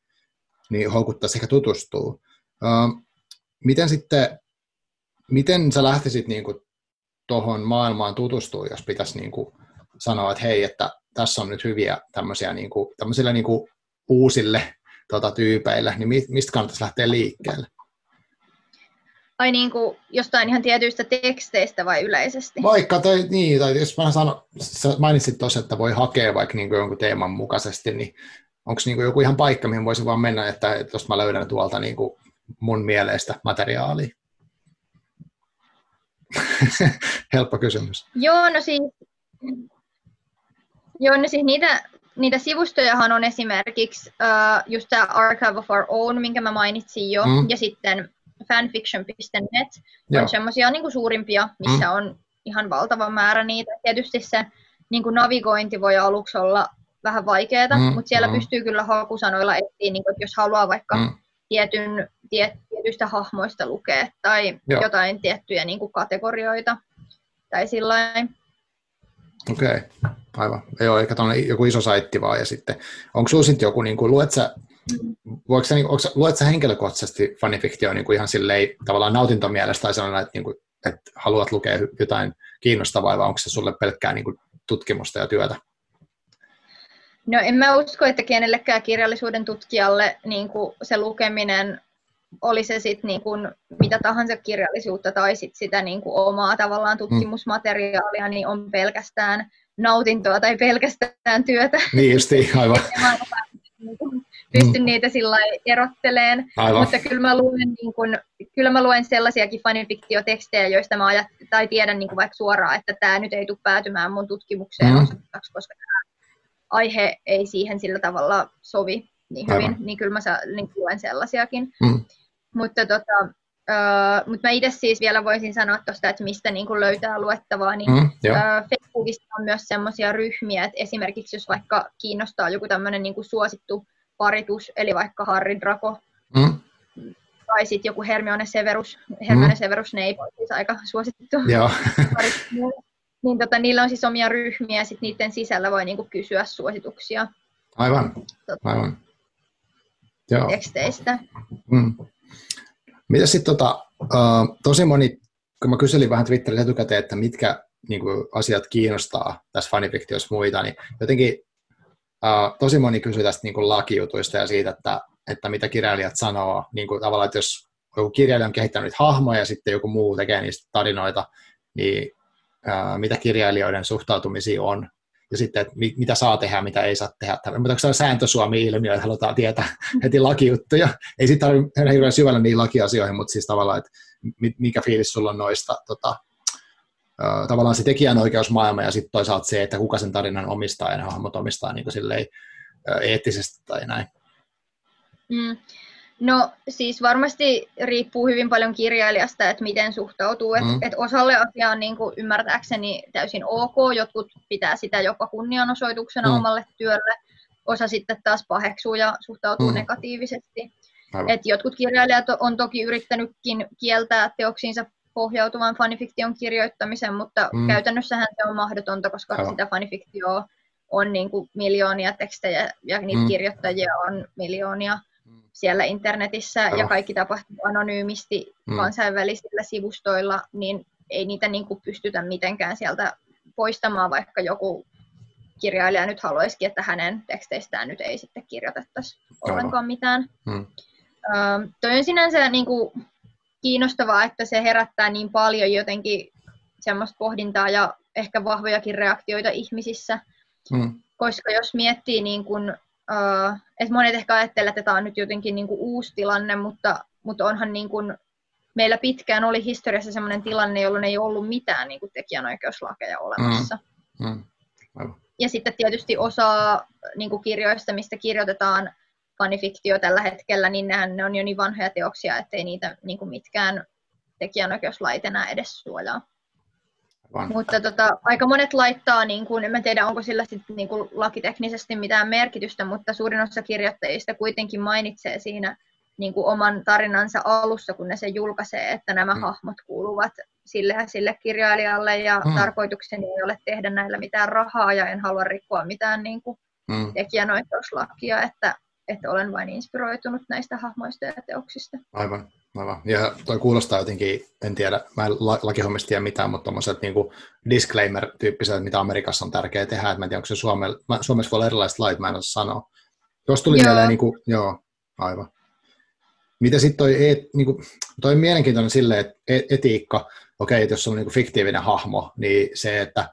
niin houkuttaisi ehkä tutustua. Uh, miten sitten, miten sä lähtisit niin kuin tuohon maailmaan tutustua, jos pitäisi niin kuin sanoa, että hei, että tässä on nyt hyviä tämmöisiä niin kuin, tämmöisille niin kuin uusille tota, tyypeille, niin mistä kannattaisi lähteä liikkeelle? Ai niin kuin jostain ihan tietyistä teksteistä vai yleisesti? Vaikka, tai, niin, tai jos mä sanon, sä mainitsit tuossa, että voi hakea vaikka niin kuin jonkun teeman mukaisesti, niin onko niin kuin joku ihan paikka, mihin voisi vaan mennä, että jos mä löydän tuolta niin kuin mun mielestä materiaalia? Helppo kysymys. Joo, no siis, joo, no siis niitä, niitä sivustojahan on esimerkiksi uh, just tämä Archive of Our Own, minkä mä mainitsin jo, mm. ja sitten fanfiction.net on semmoisia niin suurimpia, missä mm. on ihan valtava määrä niitä. Tietysti se niin kuin navigointi voi aluksi olla vähän vaikeaa, mm. mutta siellä mm. pystyy kyllä hakusanoilla etsiä, niin kuin, että jos haluaa vaikka mm. tietyn, tiet, tietystä hahmoista lukea tai Joo. jotain tiettyjä niin kuin kategorioita tai sillä Okei, okay. aivan. Ei ole ehkä joku iso saitti vaan ja sitten, onko sinulla joku, niin kuin, luet sä voiko sä, onko, luet sä henkilökohtaisesti fanifiktioon niin kuin ihan silleen tavallaan nautintomielestä tai sellainen, että, niin kuin, että haluat lukea jotain kiinnostavaa vai onko se sulle pelkkää niin kuin, tutkimusta ja työtä? No en mä usko, että kenellekään kirjallisuuden tutkijalle niin kuin se lukeminen oli se sitten niin kuin mitä tahansa kirjallisuutta tai sit sitä niin kuin omaa tavallaan tutkimusmateriaalia, niin on pelkästään nautintoa tai pelkästään työtä. Niin justi, aivan. pysty mm. niitä sillä erotteleen. Aivan. Mutta kyllä mä, luen, niin kun, kyllä mä luen sellaisiakin fanifiktiotekstejä, joista mä ajat, tai tiedän niin vaikka suoraan, että tämä nyt ei tule päätymään mun tutkimukseen mm. koska tämä aihe ei siihen sillä tavalla sovi niin hyvin, Aivan. niin kyllä mä sa, niin luen sellaisiakin. Mm. Mutta tota, Uh, mutta mä itse siis vielä voisin sanoa tuosta, että mistä niin kun löytää luettavaa, niin mm, uh, Facebookissa on myös semmoisia ryhmiä, että esimerkiksi jos vaikka kiinnostaa joku tämmöinen niin suosittu paritus, eli vaikka Harry Draco, mm. tai sitten joku Hermione Severus, Hermione mm. Severus Snape on siis aika suosittu niin tota, niillä on siis omia ryhmiä, ja sitten niiden sisällä voi niinku kysyä suosituksia. Aivan, tota, aivan. Joo. Teksteistä. Mm. Mitä sitten tota, uh, tosi moni, kun mä kyselin vähän Twitterissä etukäteen, että mitkä niin kuin, asiat kiinnostaa tässä fanifiktiossa muita, niin jotenkin Uh, tosi moni kysyy tästä niin kuin lakijutuista ja siitä, että, että mitä kirjailijat sanoo. Niin kuin tavallaan, että jos joku kirjailija on kehittänyt hahmoja ja sitten joku muu tekee niistä tarinoita, niin uh, mitä kirjailijoiden suhtautumisia on. Ja sitten, että mit, mitä saa tehdä, mitä ei saa tehdä. Mutta onko se sääntösuomi-ilmiö, että halutaan tietää heti lakijuttuja. Ei sitten tarvitse hirveän syvällä niihin lakiasioihin, mutta siis tavallaan, että mikä fiilis sulla on noista tota, tavallaan se tekijänoikeusmaailma ja sitten toisaalta se, että kuka sen tarinan omistaa ja ne hahmot omistaa niin kuin silleen, eettisesti tai näin. Mm. No siis varmasti riippuu hyvin paljon kirjailijasta, että miten suhtautuu. Mm. Et, et osalle asiaa on niin kuin ymmärtääkseni täysin ok, jotkut pitää sitä jopa kunnianosoituksena mm. omalle työlle, osa sitten taas paheksuu ja suhtautuu mm. negatiivisesti. Et jotkut kirjailijat on toki yrittänytkin kieltää teoksiinsa pohjautuvan fanifiktion kirjoittamisen, mutta mm. käytännössähän se on mahdotonta, koska Aivan. sitä fanifiktioa on niin kuin miljoonia tekstejä ja niitä mm. kirjoittajia on miljoonia. Siellä internetissä Aivan. ja kaikki tapahtuu anonyymisti mm. kansainvälisillä sivustoilla, niin ei niitä niin kuin pystytä mitenkään sieltä poistamaan, vaikka joku kirjailija nyt haluaisikin, että hänen teksteistään nyt ei sitten kirjoitettaisi ollenkaan mitään. Mm. Uh, toi on sinänsä niin kuin, kiinnostavaa, että se herättää niin paljon jotenkin semmoista pohdintaa ja ehkä vahvojakin reaktioita ihmisissä. Mm. Koska jos miettii, niin kun, uh, että monet ehkä ajattelevat, että tämä on nyt jotenkin niin kuin uusi tilanne, mutta, mutta onhan niin kun, meillä pitkään oli historiassa sellainen tilanne, jolloin ei ollut mitään niin kuin tekijänoikeuslakeja olemassa. Mm. Mm. Ja sitten tietysti osa niin kuin kirjoista, mistä kirjoitetaan fanifiktio tällä hetkellä, niin nehän ne on jo niin vanhoja teoksia, ettei niitä niin kuin mitkään tekijänoikeuslait enää edes suojaa. Vaan. Mutta tota, aika monet laittaa, niin kun, en tiedä onko sillä sit, niin kun, lakiteknisesti mitään merkitystä, mutta suurin osa kirjoittajista kuitenkin mainitsee siinä niin kuin oman tarinansa alussa, kun ne sen julkaisee, että nämä mm. hahmot kuuluvat sille ja sille kirjailijalle ja mm. tarkoitukseni ei ole tehdä näillä mitään rahaa ja en halua rikkoa mitään niin kuin mm. tekijänoikeuslakia, että, että olen vain inspiroitunut näistä hahmoista ja teoksista. Aivan, aivan. Ja toi kuulostaa jotenkin, en tiedä, mä en lakihommista tiedä mitään, mutta tuommoiset niin disclaimer-tyyppiset, mitä Amerikassa on tärkeää tehdä, että mä en tiedä, onko se Suomessa, Suomessa voi olla erilaiset lait, mä en osaa sanoa. Jos tuli joo. mieleen, niin kuin, joo, aivan. Mitä sitten toi, et, niin kuin, toi on mielenkiintoinen silleen, että e, etiikka, okei, että jos on niin kuin fiktiivinen hahmo, niin se, että,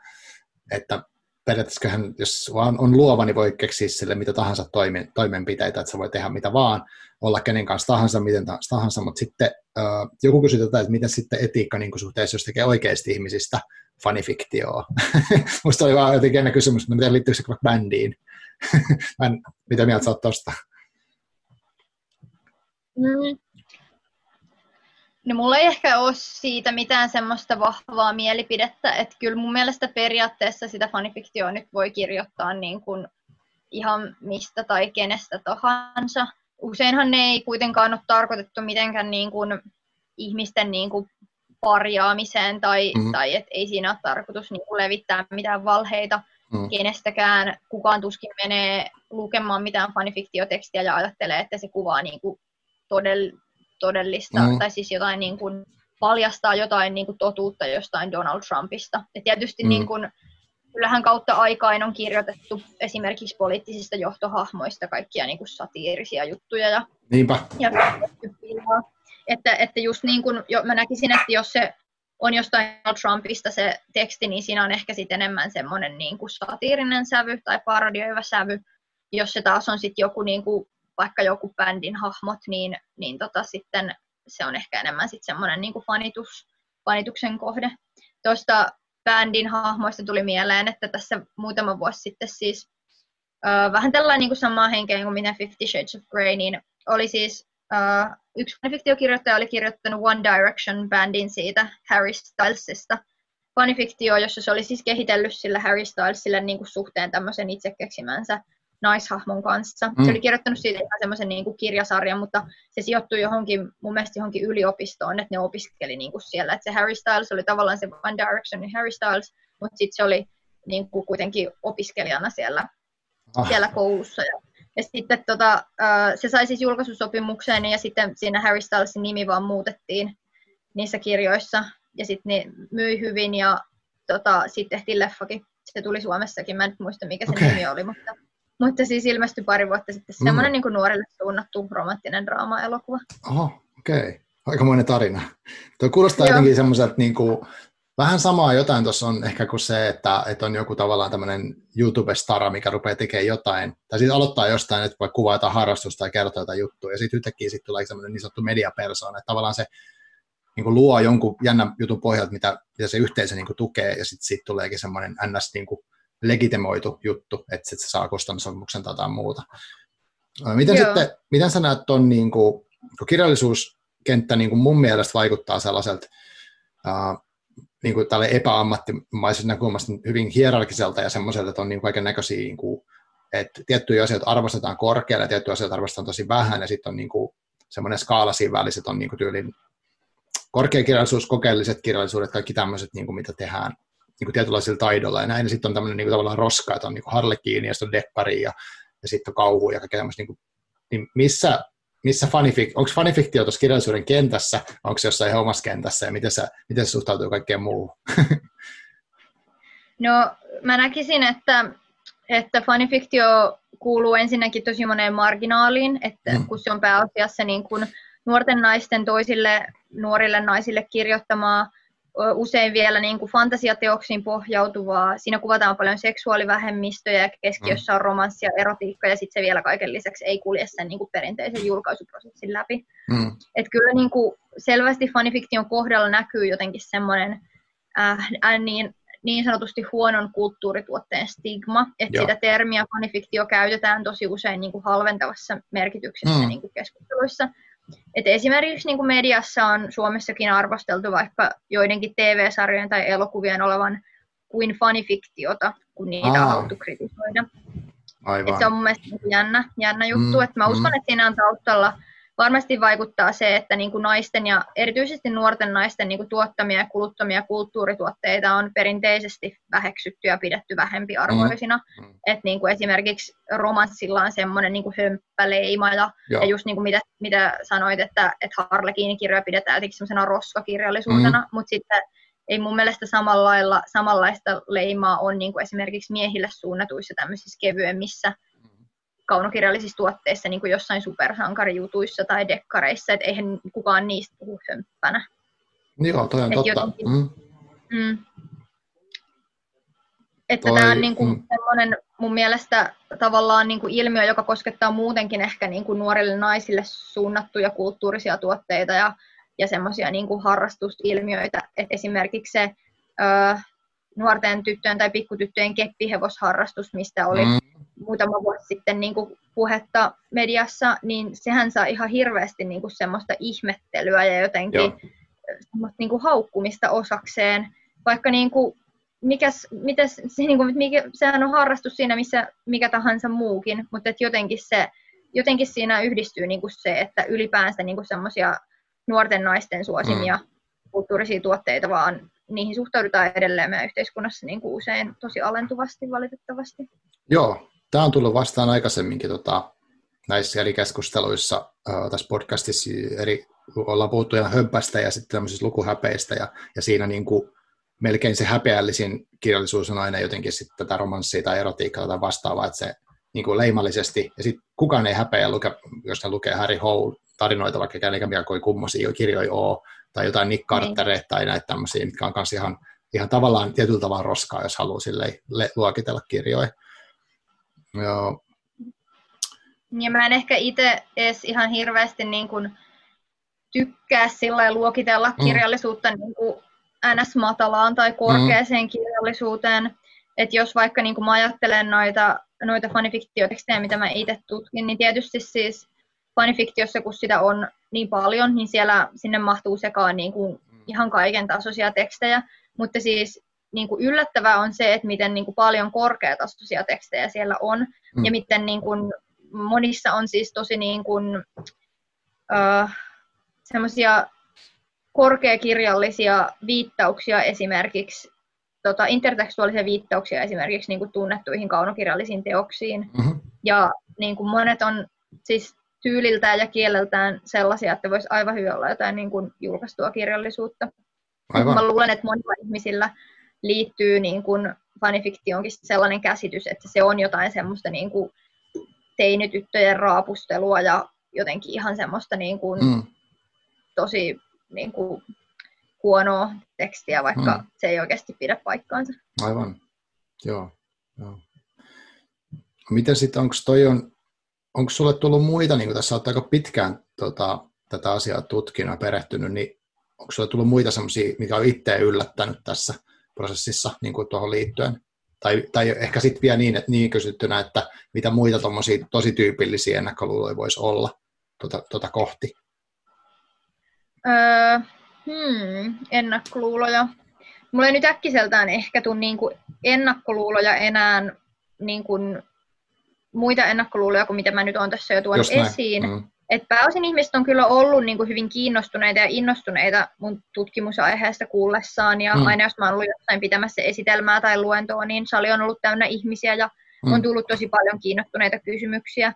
että periaatteessa jos vaan on luova, niin voi keksiä sille mitä tahansa toimen, toimenpiteitä, että sä voi tehdä mitä vaan, olla kenen kanssa tahansa, miten tahansa, mutta sitten äh, joku kysyy tätä, että miten sitten etiikka niin suhteessa, jos tekee oikeasti ihmisistä fanifiktioa. Musta oli vaan jotenkin ennen kysymys, että miten liittyy se bändiin. mitä mieltä sä oot tosta? Mm. No mulla ei ehkä ole siitä mitään semmoista vahvaa mielipidettä, että kyllä mun mielestä periaatteessa sitä fanifiktioa nyt voi kirjoittaa niin kuin ihan mistä tai kenestä tahansa. Useinhan ne ei kuitenkaan ole tarkoitettu mitenkään niin kuin ihmisten niin kuin parjaamiseen tai, mm-hmm. tai et ei siinä ole tarkoitus niin kuin levittää mitään valheita mm. kenestäkään. Kukaan tuskin menee lukemaan mitään fanifiktiotekstiä ja ajattelee, että se kuvaa niin kuin todell, todellista, mm. tai siis jotain niin kuin, paljastaa jotain niin kuin, totuutta jostain Donald Trumpista. Ja tietysti mm. niin kuin, kyllähän kautta aikaan on kirjoitettu esimerkiksi poliittisista johtohahmoista kaikkia niin kuin, satiirisia juttuja. Ja, Niinpä. Ja, että, että just niin kuin, jo, mä näkisin, että jos se on jostain Trumpista se teksti, niin siinä on ehkä sitten enemmän semmoinen niin kuin satiirinen sävy tai parodioiva sävy. Jos se taas on sitten joku niin kuin vaikka joku bändin hahmot, niin, niin tota sitten se on ehkä enemmän sitten semmoinen niin fanitus, fanituksen kohde. Tuosta bändin hahmoista tuli mieleen, että tässä muutama vuosi sitten siis uh, vähän tällainen niin kuin samaa henkeä kuin mitä Fifty Shades of Grey, niin oli siis uh, yksi fanifiktiokirjoittaja oli kirjoittanut One Direction-bändin siitä Harry Stylesista, fanifiktio, jossa se oli siis kehitellyt sillä Harry Stylesille niin kuin suhteen tämmöisen itse keksimänsä naishahmon kanssa. Mm. Se oli kirjoittanut siitä ihan semmoisen niin kuin kirjasarjan, mutta se sijoittui johonkin, mun mielestä johonkin yliopistoon, että ne opiskeli niin kuin siellä. Että se Harry Styles oli tavallaan se One Directionin Harry Styles, mutta sitten se oli niin kuin kuitenkin opiskelijana siellä, ah. siellä koulussa. Ja, ja sitten tota, se sai siis julkaisusopimukseen ja sitten siinä Harry Stylesin nimi vaan muutettiin niissä kirjoissa. Ja sitten ne myi hyvin ja tota, sitten tehtiin leffakin. Se tuli Suomessakin, mä en muista mikä se okay. nimi oli, mutta mutta siis ilmestyi pari vuotta sitten mm. semmoinen niin nuorille suunnattu romanttinen draama-elokuva. Oho, okei. Okay. Aikamoinen tarina. Tuo kuulostaa Joo. jotenkin semmoiselta niin kuin, vähän samaa jotain tuossa on ehkä kuin se, että, että on joku tavallaan tämmöinen YouTube-stara, mikä rupeaa tekemään jotain, tai sitten aloittaa jostain, että voi kuvaa jotain harrastusta tai kertoa jotain juttua, ja sitten yhtäkkiä sitten tulee semmoinen niin sanottu mediapersona, että tavallaan se niin kuin luo jonkun jännän jutun pohjalta, mitä, mitä se yhteisö niin kuin tukee, ja sitten siitä tuleekin semmoinen ns. Niin kuin legitimoitu juttu, että sit se saa kustannussopimuksen tai jotain muuta. Miten, sitten, miten sä näet tuon, niin kuin, kun kirjallisuuskenttä niin kuin mun mielestä vaikuttaa sellaiselta uh, niin kuin tälle epäammattimaisesta näkökulmasta hyvin hierarkiselta ja semmoiselta, että on niin kaiken näköisiä, niin kuin, että tiettyjä asioita arvostetaan korkealle ja tiettyjä asioita arvostetaan tosi vähän ja sitten on niin kuin, semmoinen skaala siinä välissä, että on niin kuin tyylin korkeakirjallisuus, kokeelliset kirjallisuudet, kaikki tämmöiset, niin kuin mitä tehdään niin kuin tietynlaisilla taidolla, ja näin, ja sitten on tämmöinen niin kuin, tavallaan roska, että on niin harlekiini, ja sitten on deppari, ja, ja sitten on kauhu, ja kaikkea tämmöistä, niin, kuin, niin missä, missä fanifik, onko fanifiktio tuossa kirjallisuuden kentässä, onko se jossain ihan omassa kentässä, ja miten se, miten se suhtautuu kaikkeen muuhun? no, mä näkisin, että, että fanifiktio kuuluu ensinnäkin tosi moneen marginaaliin, että mm. kun se on pääasiassa niin kuin nuorten naisten toisille nuorille naisille kirjoittamaa usein vielä niin kuin fantasiateoksiin pohjautuvaa. Siinä kuvataan paljon seksuaalivähemmistöjä ja keskiössä on romanssi ja erotiikka ja sitten se vielä kaiken lisäksi ei kulje sen niin kuin perinteisen julkaisuprosessin läpi. Mm. Et kyllä niin kuin selvästi fanifiktion kohdalla näkyy jotenkin semmoinen äh, äh, niin, niin sanotusti huonon kulttuurituotteen stigma, että sitä termiä fanifiktio käytetään tosi usein niin kuin halventavassa merkityksessä mm. niin kuin keskusteluissa. Et esimerkiksi niin kuin mediassa on Suomessakin arvosteltu vaikka joidenkin TV-sarjojen tai elokuvien olevan kuin fanifiktiota, kun niitä Aa. on haluttu kritisoida. Aivan. Et se on mun mielestä niin jännä, jännä juttu. Mm, Et mä uskon, mm. että siinä on taustalla varmasti vaikuttaa se, että niin kuin naisten ja erityisesti nuorten naisten niin kuin tuottamia ja kuluttamia kulttuurituotteita on perinteisesti väheksytty ja pidetty vähempiarvoisina. Mm. Et niin kuin esimerkiksi romanssilla on semmoinen niin hömppäleima ja, ja just niin kuin mitä, mitä sanoit, että, että Harlekiinikirjoja pidetään jotenkin semmoisena roskakirjallisuutena, mm. mutta sitten ei mun mielestä samalla samanlaista leimaa on niin kuin esimerkiksi miehille suunnatuissa tämmöisissä kevyemmissä kaunokirjallisissa tuotteissa, niin kuin jossain supersankarijutuissa tai dekkareissa, että eihän kukaan niistä puhu hömppänä. Joo, toi on Et totta. Jotenkin, mm. Mm, että toi, tämä on niin kuin mm. semmoinen mun mielestä tavallaan niin kuin ilmiö, joka koskettaa muutenkin ehkä niin kuin nuorille naisille suunnattuja kulttuurisia tuotteita ja, ja semmoisia niin kuin harrastusilmiöitä. Et esimerkiksi se ö, nuorten tyttöjen tai pikkutyttöjen keppihevosharrastus, mistä oli mm muutama vuosi sitten niin kuin puhetta mediassa, niin sehän saa ihan hirveästi niin kuin semmoista ihmettelyä ja jotenkin Joo. semmoista niin kuin haukkumista osakseen, vaikka niin kuin, mikäs, mitäs, se, niin kuin, mikä, sehän on harrastus siinä, missä mikä tahansa muukin, mutta et jotenkin, se, jotenkin siinä yhdistyy niin kuin se, että ylipäänsä niin semmoisia nuorten naisten suosimia mm. kulttuurisia tuotteita, vaan niihin suhtaudutaan edelleen meidän yhteiskunnassa niin kuin usein tosi alentuvasti valitettavasti. Joo, Tämä on tullut vastaan aikaisemminkin tota, näissä eri keskusteluissa äh, tässä podcastissa. Eri, ollaan puhuttu ihan hömpästä ja sitten tämmöisistä lukuhäpeistä ja, ja siinä niin kuin melkein se häpeällisin kirjallisuus on aina jotenkin sitten tätä romanssia tai erotiikkaa tai vastaavaa, että se niin kuin leimallisesti, ja sitten kukaan ei häpeä, luke, jos ne lukee Harry Hole tarinoita, vaikka käännekään kuin kummosia kirjoja oo, tai jotain Nick Cartereita niin. tai näitä tämmöisiä, mitkä on kanssa ihan, ihan tavallaan tietyllä tavalla roskaa, jos haluaa sille luokitella kirjoja. Joo. Ja mä en ehkä itse edes ihan hirveästi niin kuin tykkää sillä luokitella mm. kirjallisuutta niin kuin NS-matalaan tai korkeaseen mm. kirjallisuuteen. Että jos vaikka niin kuin mä ajattelen noita, noita fanifiktiotekstejä, mitä mä itse tutkin, niin tietysti siis fanifiktiossa, kun sitä on niin paljon, niin siellä sinne mahtuu sekaan niin kuin mm. ihan kaiken tasoisia tekstejä. Mutta siis niin kuin yllättävää on se, että miten niin kuin paljon korkeatasoisia tekstejä siellä on, mm. ja miten niin kuin monissa on siis tosi niin kuin, uh, semmoisia korkeakirjallisia viittauksia esimerkiksi, tota, intertekstuaalisia viittauksia esimerkiksi niin kuin tunnettuihin kaunokirjallisiin teoksiin. Mm-hmm. Ja niin kuin monet on siis tyyliltään ja kieleltään sellaisia, että voisi aivan hyvin olla jotain niin kuin julkaistua kirjallisuutta. Aivan. Mä luulen, että monilla ihmisillä liittyy niin kuin fanifiktioonkin sellainen käsitys, että se on jotain semmoista niin kuin teinityttöjen raapustelua ja jotenkin ihan semmoista niin kuin mm. tosi niin kuin huonoa tekstiä, vaikka mm. se ei oikeasti pidä paikkaansa. Aivan, joo. joo. Miten sitten, onko toi on, onko sulle tullut muita, niin kuin tässä olet aika pitkään tota, tätä asiaa tutkinut ja perehtynyt, niin onko sulle tullut muita semmoisia, mikä on itse yllättänyt tässä prosessissa niin kuin tuohon liittyen? Tai, tai ehkä sitten vielä niin, että niin kysyttynä, että mitä muita tosi tyypillisiä ennakkoluuloja voisi olla tuota, tuota kohti? Öö, hmm, ennakkoluuloja. Mulla ei nyt äkkiseltään ehkä tule niin kuin ennakkoluuloja enää niin kuin muita ennakkoluuloja kuin mitä mä nyt olen tässä jo tuonut esiin. Mm. Et pääosin ihmiset on kyllä ollut niin kuin hyvin kiinnostuneita ja innostuneita mun tutkimusaiheesta kuullessaan. Ja mm. aina jos mä oon ollut jossain pitämässä esitelmää tai luentoa, niin sali on ollut täynnä ihmisiä ja mm. on tullut tosi paljon kiinnostuneita kysymyksiä.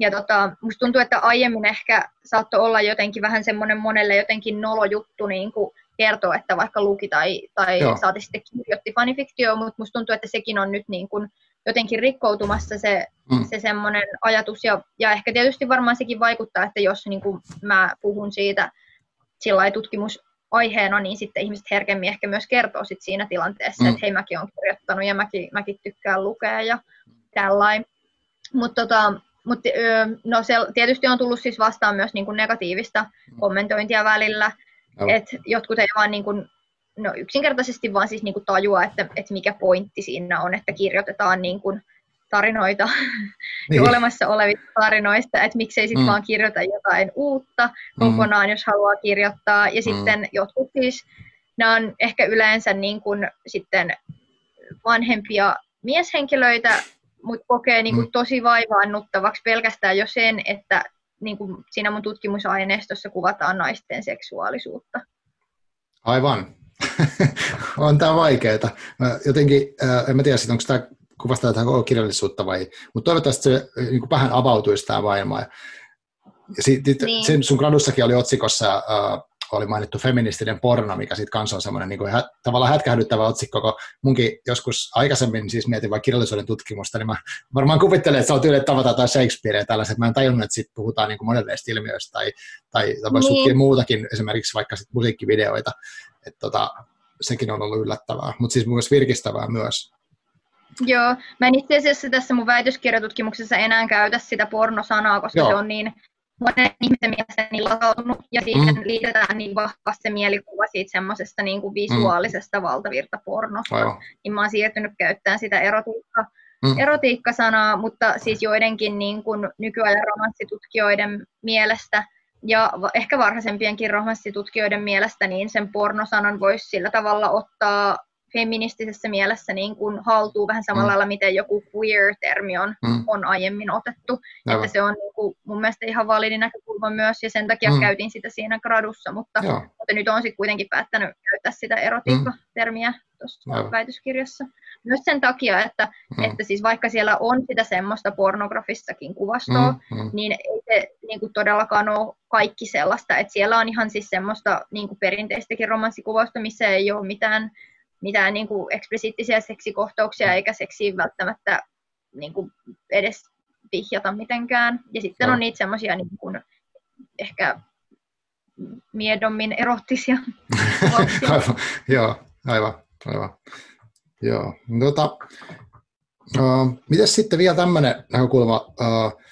Ja tota, musta tuntuu, että aiemmin ehkä saattoi olla jotenkin vähän semmoinen monelle jotenkin nolo juttu niin kuin kertoa, että vaikka luki tai, tai saati sitten kirjoitti fanifiktio, mutta musta tuntuu, että sekin on nyt niin kuin jotenkin rikkoutumassa se, mm. se semmoinen ajatus. Ja, ja ehkä tietysti varmaan sekin vaikuttaa, että jos niin kuin mä puhun siitä sillä tutkimusaiheena, niin sitten ihmiset herkemmin ehkä myös kertoo sit siinä tilanteessa, mm. että hei mäkin olen kirjoittanut ja mäkin, mäkin tykkään lukea ja tällainen. Mutta tota, mut, no se tietysti on tullut siis vastaan myös niin kuin negatiivista mm. kommentointia välillä, oh. että jotkut ei vaan niin kuin no yksinkertaisesti vaan siis niin kuin tajua, että, että mikä pointti siinä on, että kirjoitetaan niin kuin tarinoita niin. olemassa olevista tarinoista, että miksei sitten mm. vaan kirjoita jotain uutta mm. kokonaan, mm. jos haluaa kirjoittaa. Ja mm. sitten jotkut siis, nämä on ehkä yleensä niin kuin sitten vanhempia mieshenkilöitä, mutta kokee niin kuin mm. tosi vaivaannuttavaksi pelkästään jo sen, että niin kuin siinä mun tutkimusaineistossa kuvataan naisten seksuaalisuutta. Aivan. on tämä vaikeaa. Jotenkin, en mä tiedä, onko tämä kuvastaa tätä koko kirjallisuutta vai, mutta toivottavasti se niin kuin vähän avautuisi tämä maailma. Ja, sit, niin. sen sun gradussakin oli otsikossa, äh, oli mainittu feministinen porno, mikä sitten kanssa on semmoinen niin hä, tavallaan hätkähdyttävä otsikko, kun munkin joskus aikaisemmin siis mietin vaikka kirjallisuuden tutkimusta, niin mä varmaan kuvittelen, että se on tyyli tavata tai Shakespearea tällaiset. Mä en tajunnut, että siitä puhutaan niin monenlaista ilmiöistä tai, tai, tai niin. muutakin, esimerkiksi vaikka sit musiikkivideoita. Että tota, sekin on ollut yllättävää, mutta siis myös virkistävää myös. Joo, mä en itse asiassa tässä mun väitöskirjatutkimuksessa enää käytä sitä pornosanaa, koska Joo. se on niin monen ihmisen mielestä niin latautunut, ja siihen mm. liitetään niin vahvasti se mielikuva siitä semmoisesta niin kuin visuaalisesta mm. valtavirtapornosta. Aivan. Niin mä oon siirtynyt käyttämään sitä erotiikka, mm. erotiikkasanaa, mutta siis joidenkin niin kuin nykyajan romanssitutkijoiden mielestä ja ehkä varhaisempienkin romanssitutkijoiden mielestä niin sen pornosanan voisi sillä tavalla ottaa feministisessä mielessä niin kuin haltuu vähän samalla mm. lailla, miten joku queer-termi on, mm. on aiemmin otettu. Aivan. Että se on niin kuin, mun mielestä ihan validi näkökulma myös, ja sen takia mm. käytin sitä siinä gradussa, mutta, mutta nyt on sitten kuitenkin päättänyt käyttää sitä erotiikka-termiä tuossa Aivan. väitöskirjassa. Myös sen takia, että, mm. että siis vaikka siellä on sitä semmoista pornografistakin kuvastoa, mm. Mm. niin ei se niin kuin todellakaan ole kaikki sellaista, että siellä on ihan siis semmoista niin kuin perinteistäkin romanssikuvausta, missä ei ole mitään mitään niin kuin eksplisiittisiä seksikohtauksia eikä seksiin välttämättä niin kuin edes vihjata mitenkään. Ja sitten no. on niitä semmoisia niin kuin ehkä miedommin erottisia aivan, Joo, aivan, aivan. Joo, tota, uh, mites sitten vielä tämmöinen näkökulma, uh,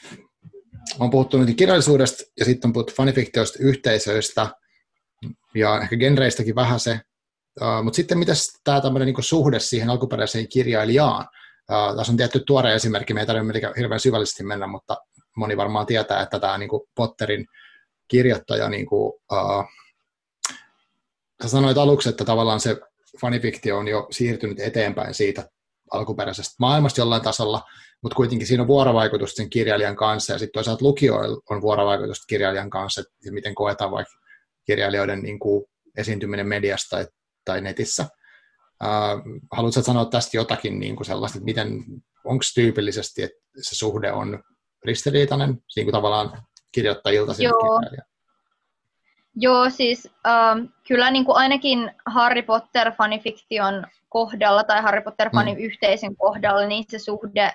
on puhuttu nyt kirjallisuudesta ja sitten on puhuttu fanifiktioista, yhteisöistä ja ehkä genreistäkin vähän se, Uh, Mutta sitten mitäs tämä tämmöinen niin suhde siihen alkuperäiseen kirjailijaan? Uh, tässä on tietty tuore esimerkki, me ei tarvitse hirveän syvällisesti mennä, mutta moni varmaan tietää, että tämä niin Potterin kirjoittaja, niin kuin, uh, sä sanoit aluksi, että tavallaan se fanifiktio on jo siirtynyt eteenpäin siitä alkuperäisestä maailmasta jollain tasolla, mutta kuitenkin siinä on vuorovaikutusta sen kirjailijan kanssa, ja sitten toisaalta lukijoilla on vuorovaikutusta kirjailijan kanssa, että miten koetaan vaikka kirjailijoiden niin kuin esiintyminen mediasta, että tai netissä. Uh, haluatko sanoa tästä jotakin niin kuin sellaista, että miten, onko tyypillisesti, että se suhde on ristiriitainen, niin kuin tavallaan kirjoittajilta sinne Joo. Joo, siis uh, kyllä niin kuin ainakin Harry Potter-fanifiktion kohdalla tai Harry Potter-faniyhteisön mm. kohdalla, niin se suhde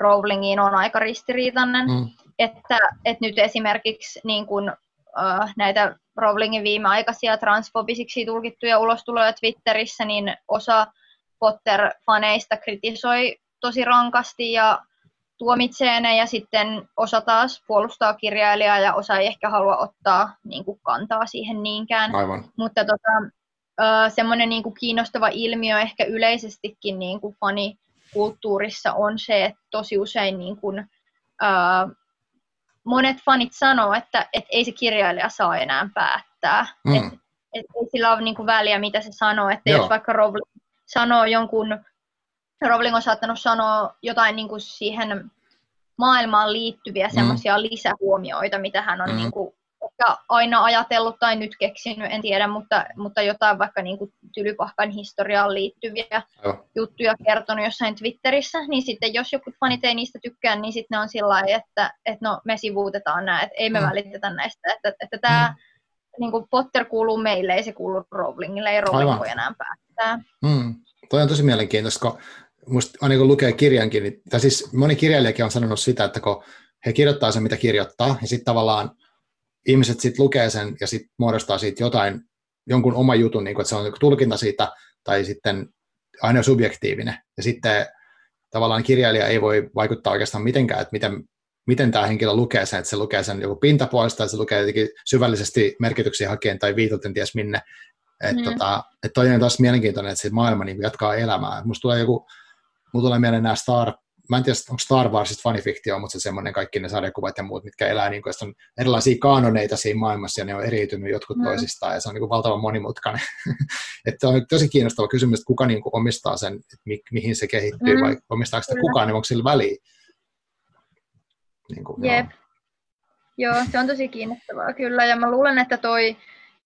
Rowlingiin on aika ristiriitainen. Mm. Että, että nyt esimerkiksi niin kuin, uh, näitä Rowlingin viimeaikaisia transfobisiksi tulkittuja ulostuloja Twitterissä, niin osa Potter-faneista kritisoi tosi rankasti ja tuomitsee ne ja sitten osa taas puolustaa kirjailijaa ja osa ei ehkä halua ottaa niin kuin, kantaa siihen niinkään. Aivan. Mutta tota, semmoinen niin kuin, kiinnostava ilmiö ehkä yleisestikin niin kuin fanikulttuurissa on se, että tosi usein niin kuin, monet fanit sanoo, että et ei se kirjailija saa enää päättää. Mm. Et, et ei sillä ole niinku väliä, mitä se sanoo. Että jos vaikka Rowling sanoo jonkun, Rowling on saattanut sanoa jotain niinku siihen maailmaan liittyviä mm. semmoisia lisähuomioita, mitä hän on mm. niinku ehkä aina ajatellut tai nyt keksinyt, en tiedä, mutta, mutta jotain vaikka niin kuin Tylypahkan historiaan liittyviä Joo. juttuja kertonut jossain Twitterissä, niin sitten jos joku fanit ei niistä tykkää, niin sitten ne on sillä lailla, että, että no me sivuutetaan nämä, että ei me mm. välitetä näistä, että, että tämä mm. niin kuin Potter kuuluu meille, ei se kuulu Rowlingille, ei Rowling voi enää päättää. Mm. Toi on tosi mielenkiintoista, kun musta aina kun lukee kirjankin, niin, tai siis moni kirjailijakin on sanonut sitä, että kun he kirjoittaa sen, mitä kirjoittaa, ja sitten tavallaan ihmiset sitten lukee sen ja sitten muodostaa siitä jotain, jonkun oma jutun, niin kuin, että se on tulkinta siitä, tai sitten aina subjektiivinen. Ja sitten tavallaan kirjailija ei voi vaikuttaa oikeastaan mitenkään, että miten, miten tämä henkilö lukee sen, että se lukee sen joku pintapuolesta, että se lukee jotenkin syvällisesti merkityksiä hakien tai viituten ties minne. Että mm. tota, et toi on taas mielenkiintoinen, että se maailma niin jatkaa elämää. Musta tulee joku, mulla tulee mieleen nämä Star, mä en tiedä, onko Star Warsista fanifiktio, mutta se semmoinen kaikki ne sarjakuvat ja muut, mitkä elää, niin kuin, on erilaisia kaanoneita siinä maailmassa ja ne on eriytynyt jotkut mm. toisistaan ja se on niin kuin valtavan monimutkainen. että on tosi kiinnostava kysymys, että kuka niin kuin omistaa sen, että mi- mihin se kehittyy mm. vai omistaako sitä kukaan, niin onko sillä väliä? Niin kuin, Jep. Joo. joo, se on tosi kiinnostavaa kyllä ja mä luulen, että toi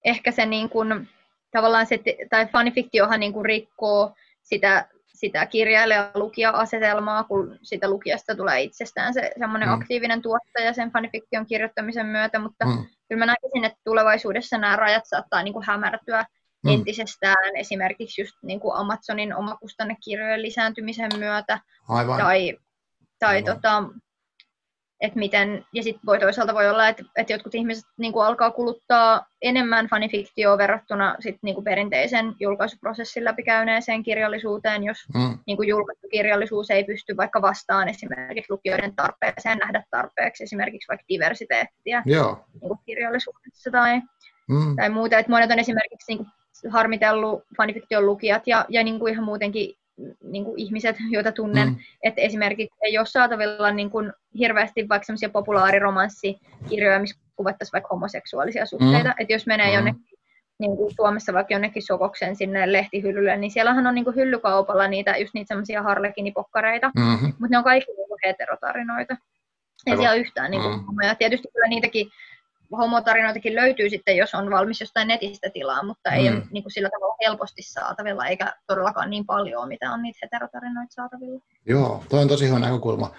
ehkä se niin kuin, tavallaan se, tai fanifiktiohan niin kuin rikkoo sitä sitä kirjailija-lukija-asetelmaa, kun sitä lukijasta tulee itsestään se semmoinen mm. aktiivinen tuottaja sen fanifiktion kirjoittamisen myötä, mutta mm. kyllä mä näkisin, että tulevaisuudessa nämä rajat saattaa niin kuin hämärtyä mm. entisestään, esimerkiksi just niin kuin Amazonin omakustannekirjojen lisääntymisen myötä, Aivan. tai, tai Aivan. Tota, että miten, ja sitten voi toisaalta voi olla, että, että jotkut ihmiset niin kuin alkaa kuluttaa enemmän fanifiktioa verrattuna sit, niin kuin perinteisen julkaisuprosessin läpikäyneeseen kirjallisuuteen, jos mm. niin kuin julkaistu kirjallisuus ei pysty vaikka vastaan esimerkiksi lukijoiden tarpeeseen nähdä tarpeeksi esimerkiksi vaikka diversiteettiä Joo. Niin kuin kirjallisuudessa tai, mm. tai muuta. Että monet on esimerkiksi niin kuin harmitellut fanifiktion lukijat ja, ja niin kuin ihan muutenkin niin kuin ihmiset, joita tunnen, mm. että esimerkiksi ei ole saatavilla niin kuin hirveästi vaikka semmoisia populaariromanssikirjoja, missä kuvattaisiin vaikka homoseksuaalisia suhteita, mm. että jos menee mm. jonnekin niin kuin Suomessa vaikka jonnekin sokoksen sinne lehtihyllylle, niin siellähän on niin kuin hyllykaupalla niitä, just niitä semmoisia harlekinipokkareita, mm-hmm. mutta ne on kaikki niin kuin heterotarinoita. Ei siellä yhtään niin kuin, mm. ja tietysti kyllä niitäkin homotarinoitakin löytyy sitten, jos on valmis jostain netistä tilaa, mutta mm. ei ole niin kuin sillä tavalla helposti saatavilla, eikä todellakaan niin paljon, mitä on niitä heterotarinoita saatavilla. Joo, toi on tosi hyvä näkökulma.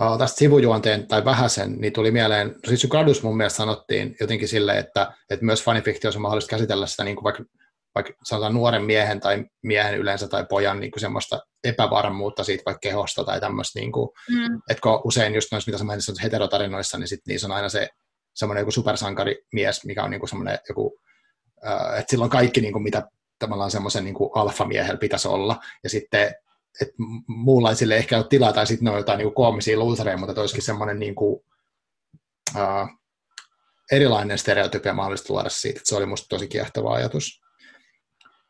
Uh, tästä sivujuonteen tai vähäsen, niin tuli mieleen, siis Gradus mun mielestä sanottiin jotenkin sille, että, että myös fanifiktiossa on mahdollista käsitellä sitä niin kuin vaikka, vaikka sanotaan nuoren miehen tai miehen yleensä tai pojan niin kuin semmoista epävarmuutta siitä vaikka kehosta tai tämmöistä, niin kuin, mm. että kun usein just noissa, mitä sä mainitsit heterotarinoissa, niin sitten niissä on aina se semmoinen joku supersankarimies, mikä on niinku semmoinen joku, äh, että silloin kaikki, niinku, mitä tavallaan semmoisen niinku alfamiehellä pitäisi olla, ja sitten että muunlaisille ehkä ole tilaa, tai sitten ne on jotain niinku koomisia luusereja, mutta olisikin semmoinen niinku, äh, erilainen stereotypia mahdollista luoda siitä, että se oli musta tosi kiehtova ajatus.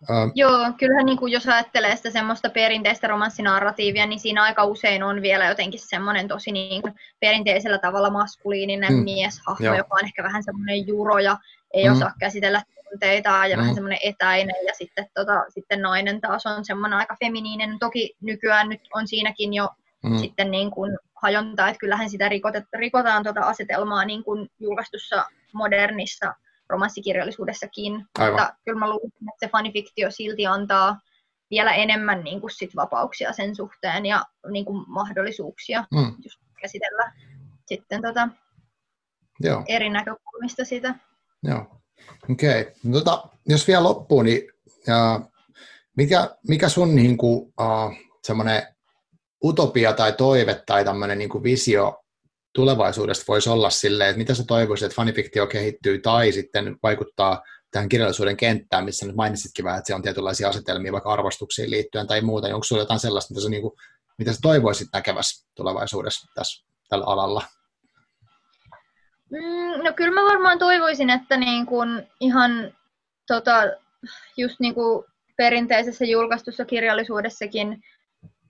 Uh, Joo, kyllähän niin kuin jos ajattelee sitä semmoista perinteistä romanssinarratiivia, niin siinä aika usein on vielä jotenkin semmoinen tosi niin kuin perinteisellä tavalla maskuliininen mm, mieshahmo, jo. joka on ehkä vähän semmoinen juro ja ei mm. osaa käsitellä tunteita ja mm. vähän semmoinen etäinen ja sitten, tota, sitten nainen taas on semmoinen aika feminiinen. Toki nykyään nyt on siinäkin jo mm. sitten niin kuin hajontaa, että kyllähän sitä rikotet, rikotaan tuota asetelmaa niin kuin julkaistussa modernissa romanssikirjallisuudessakin, Aivan. mutta kyllä mä luulen, että se fanifiktio silti antaa vielä enemmän niin kuin sit vapauksia sen suhteen ja niin kuin mahdollisuuksia mm. just käsitellä sitten tota Joo. eri näkökulmista sitä. Joo, okei. Okay. No, tota, jos vielä loppuun, niin ja, mikä, mikä sun niin kuin, uh, semmoinen utopia tai toive tai tämmöinen niin visio tulevaisuudesta voisi olla silleen, että mitä sä toivoisit, että fanifiktio kehittyy tai sitten vaikuttaa tähän kirjallisuuden kenttään, missä nyt mainitsitkin vähän, että se on tietynlaisia asetelmia vaikka arvostuksiin liittyen tai muuta, niin onko sinulla jotain sellaista, mitä sä, niin kuin, mitä sä toivoisit näkevässä tulevaisuudessa tässä, tällä alalla? Mm, no kyllä mä varmaan toivoisin, että niin kuin ihan tota, just niin kuin perinteisessä julkaistussa kirjallisuudessakin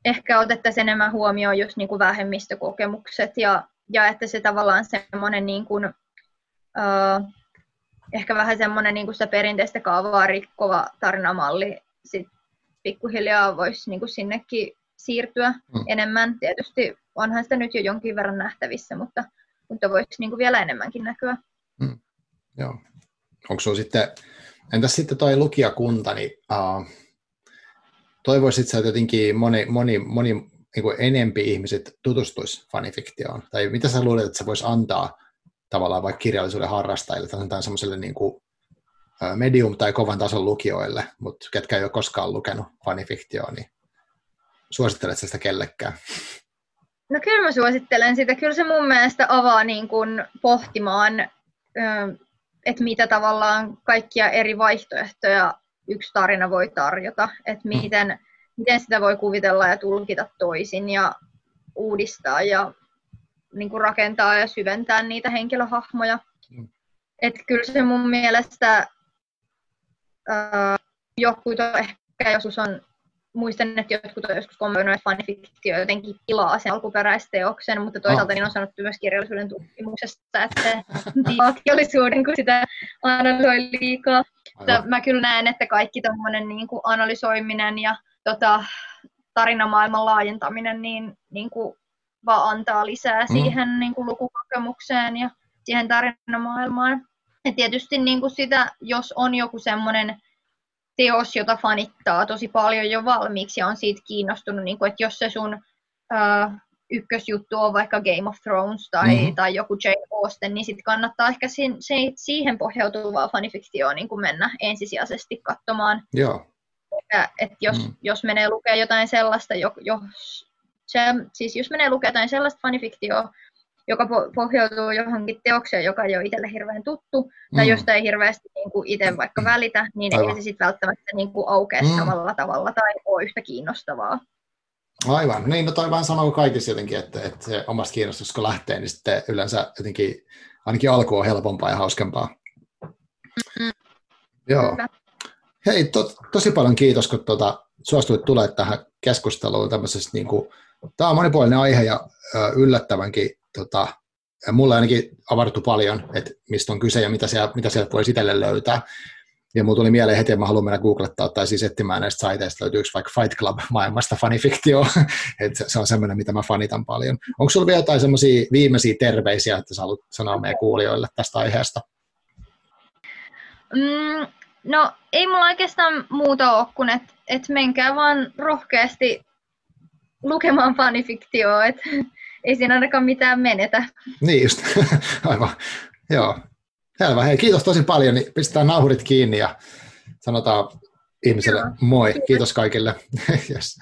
ehkä otettaisiin enemmän huomioon just niin kuin vähemmistökokemukset ja ja että se tavallaan semmoinen niin kuin, uh, ehkä vähän semmoinen niin kuin sitä perinteistä kaavaa rikkova tarinamalli sit pikkuhiljaa voisi niin kuin sinnekin siirtyä mm. enemmän. Tietysti onhan sitä nyt jo jonkin verran nähtävissä, mutta, mutta voisi niin kuin vielä enemmänkin näkyä. Mm. Joo. Onko sinulla sitten, entäs sitten tuo lukijakunta, niin uh, toivoisit että jotenkin moni, moni, moni niin kuin enempi ihmiset tutustuisi fanifiktioon? Tai mitä sä luulet, että se voisi antaa tavallaan vaikka kirjallisuuden harrastajille tai semmoiselle niin kuin medium- tai kovan tason lukijoille, mutta ketkä ei ole koskaan lukenut fanifiktioon, niin suosittelet sitä kellekään? No kyllä mä suosittelen sitä. Kyllä se mun mielestä avaa niin kuin pohtimaan, että mitä tavallaan kaikkia eri vaihtoehtoja yksi tarina voi tarjota. Että mm. miten, miten sitä voi kuvitella ja tulkita toisin ja uudistaa ja niin kuin rakentaa ja syventää niitä henkilöhahmoja. Mm. Että kyllä se mun mielestä äh, joku ehkä joskus on muistan, että jotkut on joskus kommentoinut, että fanifiktio jotenkin pilaa sen alkuperäisteoksen, mutta toisaalta oh. niin on sanottu myös kirjallisuuden tutkimuksesta, että se kirjallisuuden, kun sitä analysoi liikaa. Mä kyllä näen, että kaikki tämmöinen niin analysoiminen ja tota, tarinamaailman laajentaminen niin, niin kuin vaan antaa lisää mm. siihen niin kuin lukukokemukseen ja siihen tarinamaailmaan. Ja tietysti niin kuin sitä, jos on joku semmoinen teos, jota fanittaa tosi paljon jo valmiiksi ja on siitä kiinnostunut, niin kuin, että jos se sun ää, ykkösjuttu on vaikka Game of Thrones tai, mm-hmm. tai joku Jane Austen, niin sitten kannattaa ehkä siihen, siihen pohjautuvaa fanifiktioon niin kuin mennä ensisijaisesti katsomaan. Joo. Että, että jos, mm. jos menee lukea jotain sellaista, jo, jos, se, siis jos menee lukea jotain sellaista fanifiktioa, joka pohjautuu johonkin teokseen, joka ei ole itselle hirveän tuttu, mm. tai josta ei hirveästi niin kuin itse vaikka välitä, niin Aivan. ei se sitten välttämättä niin kuin aukea mm. samalla tavalla tai ole yhtä kiinnostavaa. Aivan. Niin, no toi vähän sama kuin kaikissa jotenkin, että, että se omasta kiinnostuksesta kun lähtee, niin sitten yleensä jotenkin ainakin alku on helpompaa ja hauskempaa. Mm-hmm. Joo. Hyvä. Hei, to, tosi paljon kiitos, kun tuota, suostuit tulemaan tähän keskusteluun tämmöisestä, niin kuin, tämä on monipuolinen aihe ja ö, yllättävänkin tota, mulle ainakin avartu paljon, että mistä on kyse ja mitä siellä, mitä sieltä voi itselle löytää. Ja mulla tuli mieleen heti, että mä haluan mennä googlettaa tai siis etsimään näistä saiteista, löytyykö vaikka Fight Club-maailmasta fanifiktio, että se on semmoinen, mitä mä fanitan paljon. Onko sulla vielä jotain semmoisia viimeisiä terveisiä, että sä haluat sanoa meidän kuulijoille tästä aiheesta? Mm, no ei mulla oikeastaan muuta ole kuin, että et menkää vaan rohkeasti lukemaan fanifiktioa, että ei siinä ainakaan mitään menetä. Niin just, aivan. Joo. Selvä. Hei, kiitos tosi paljon. Niin pistetään nauhurit kiinni ja sanotaan ihmiselle Joo. moi. Kiitos kaikille. yes.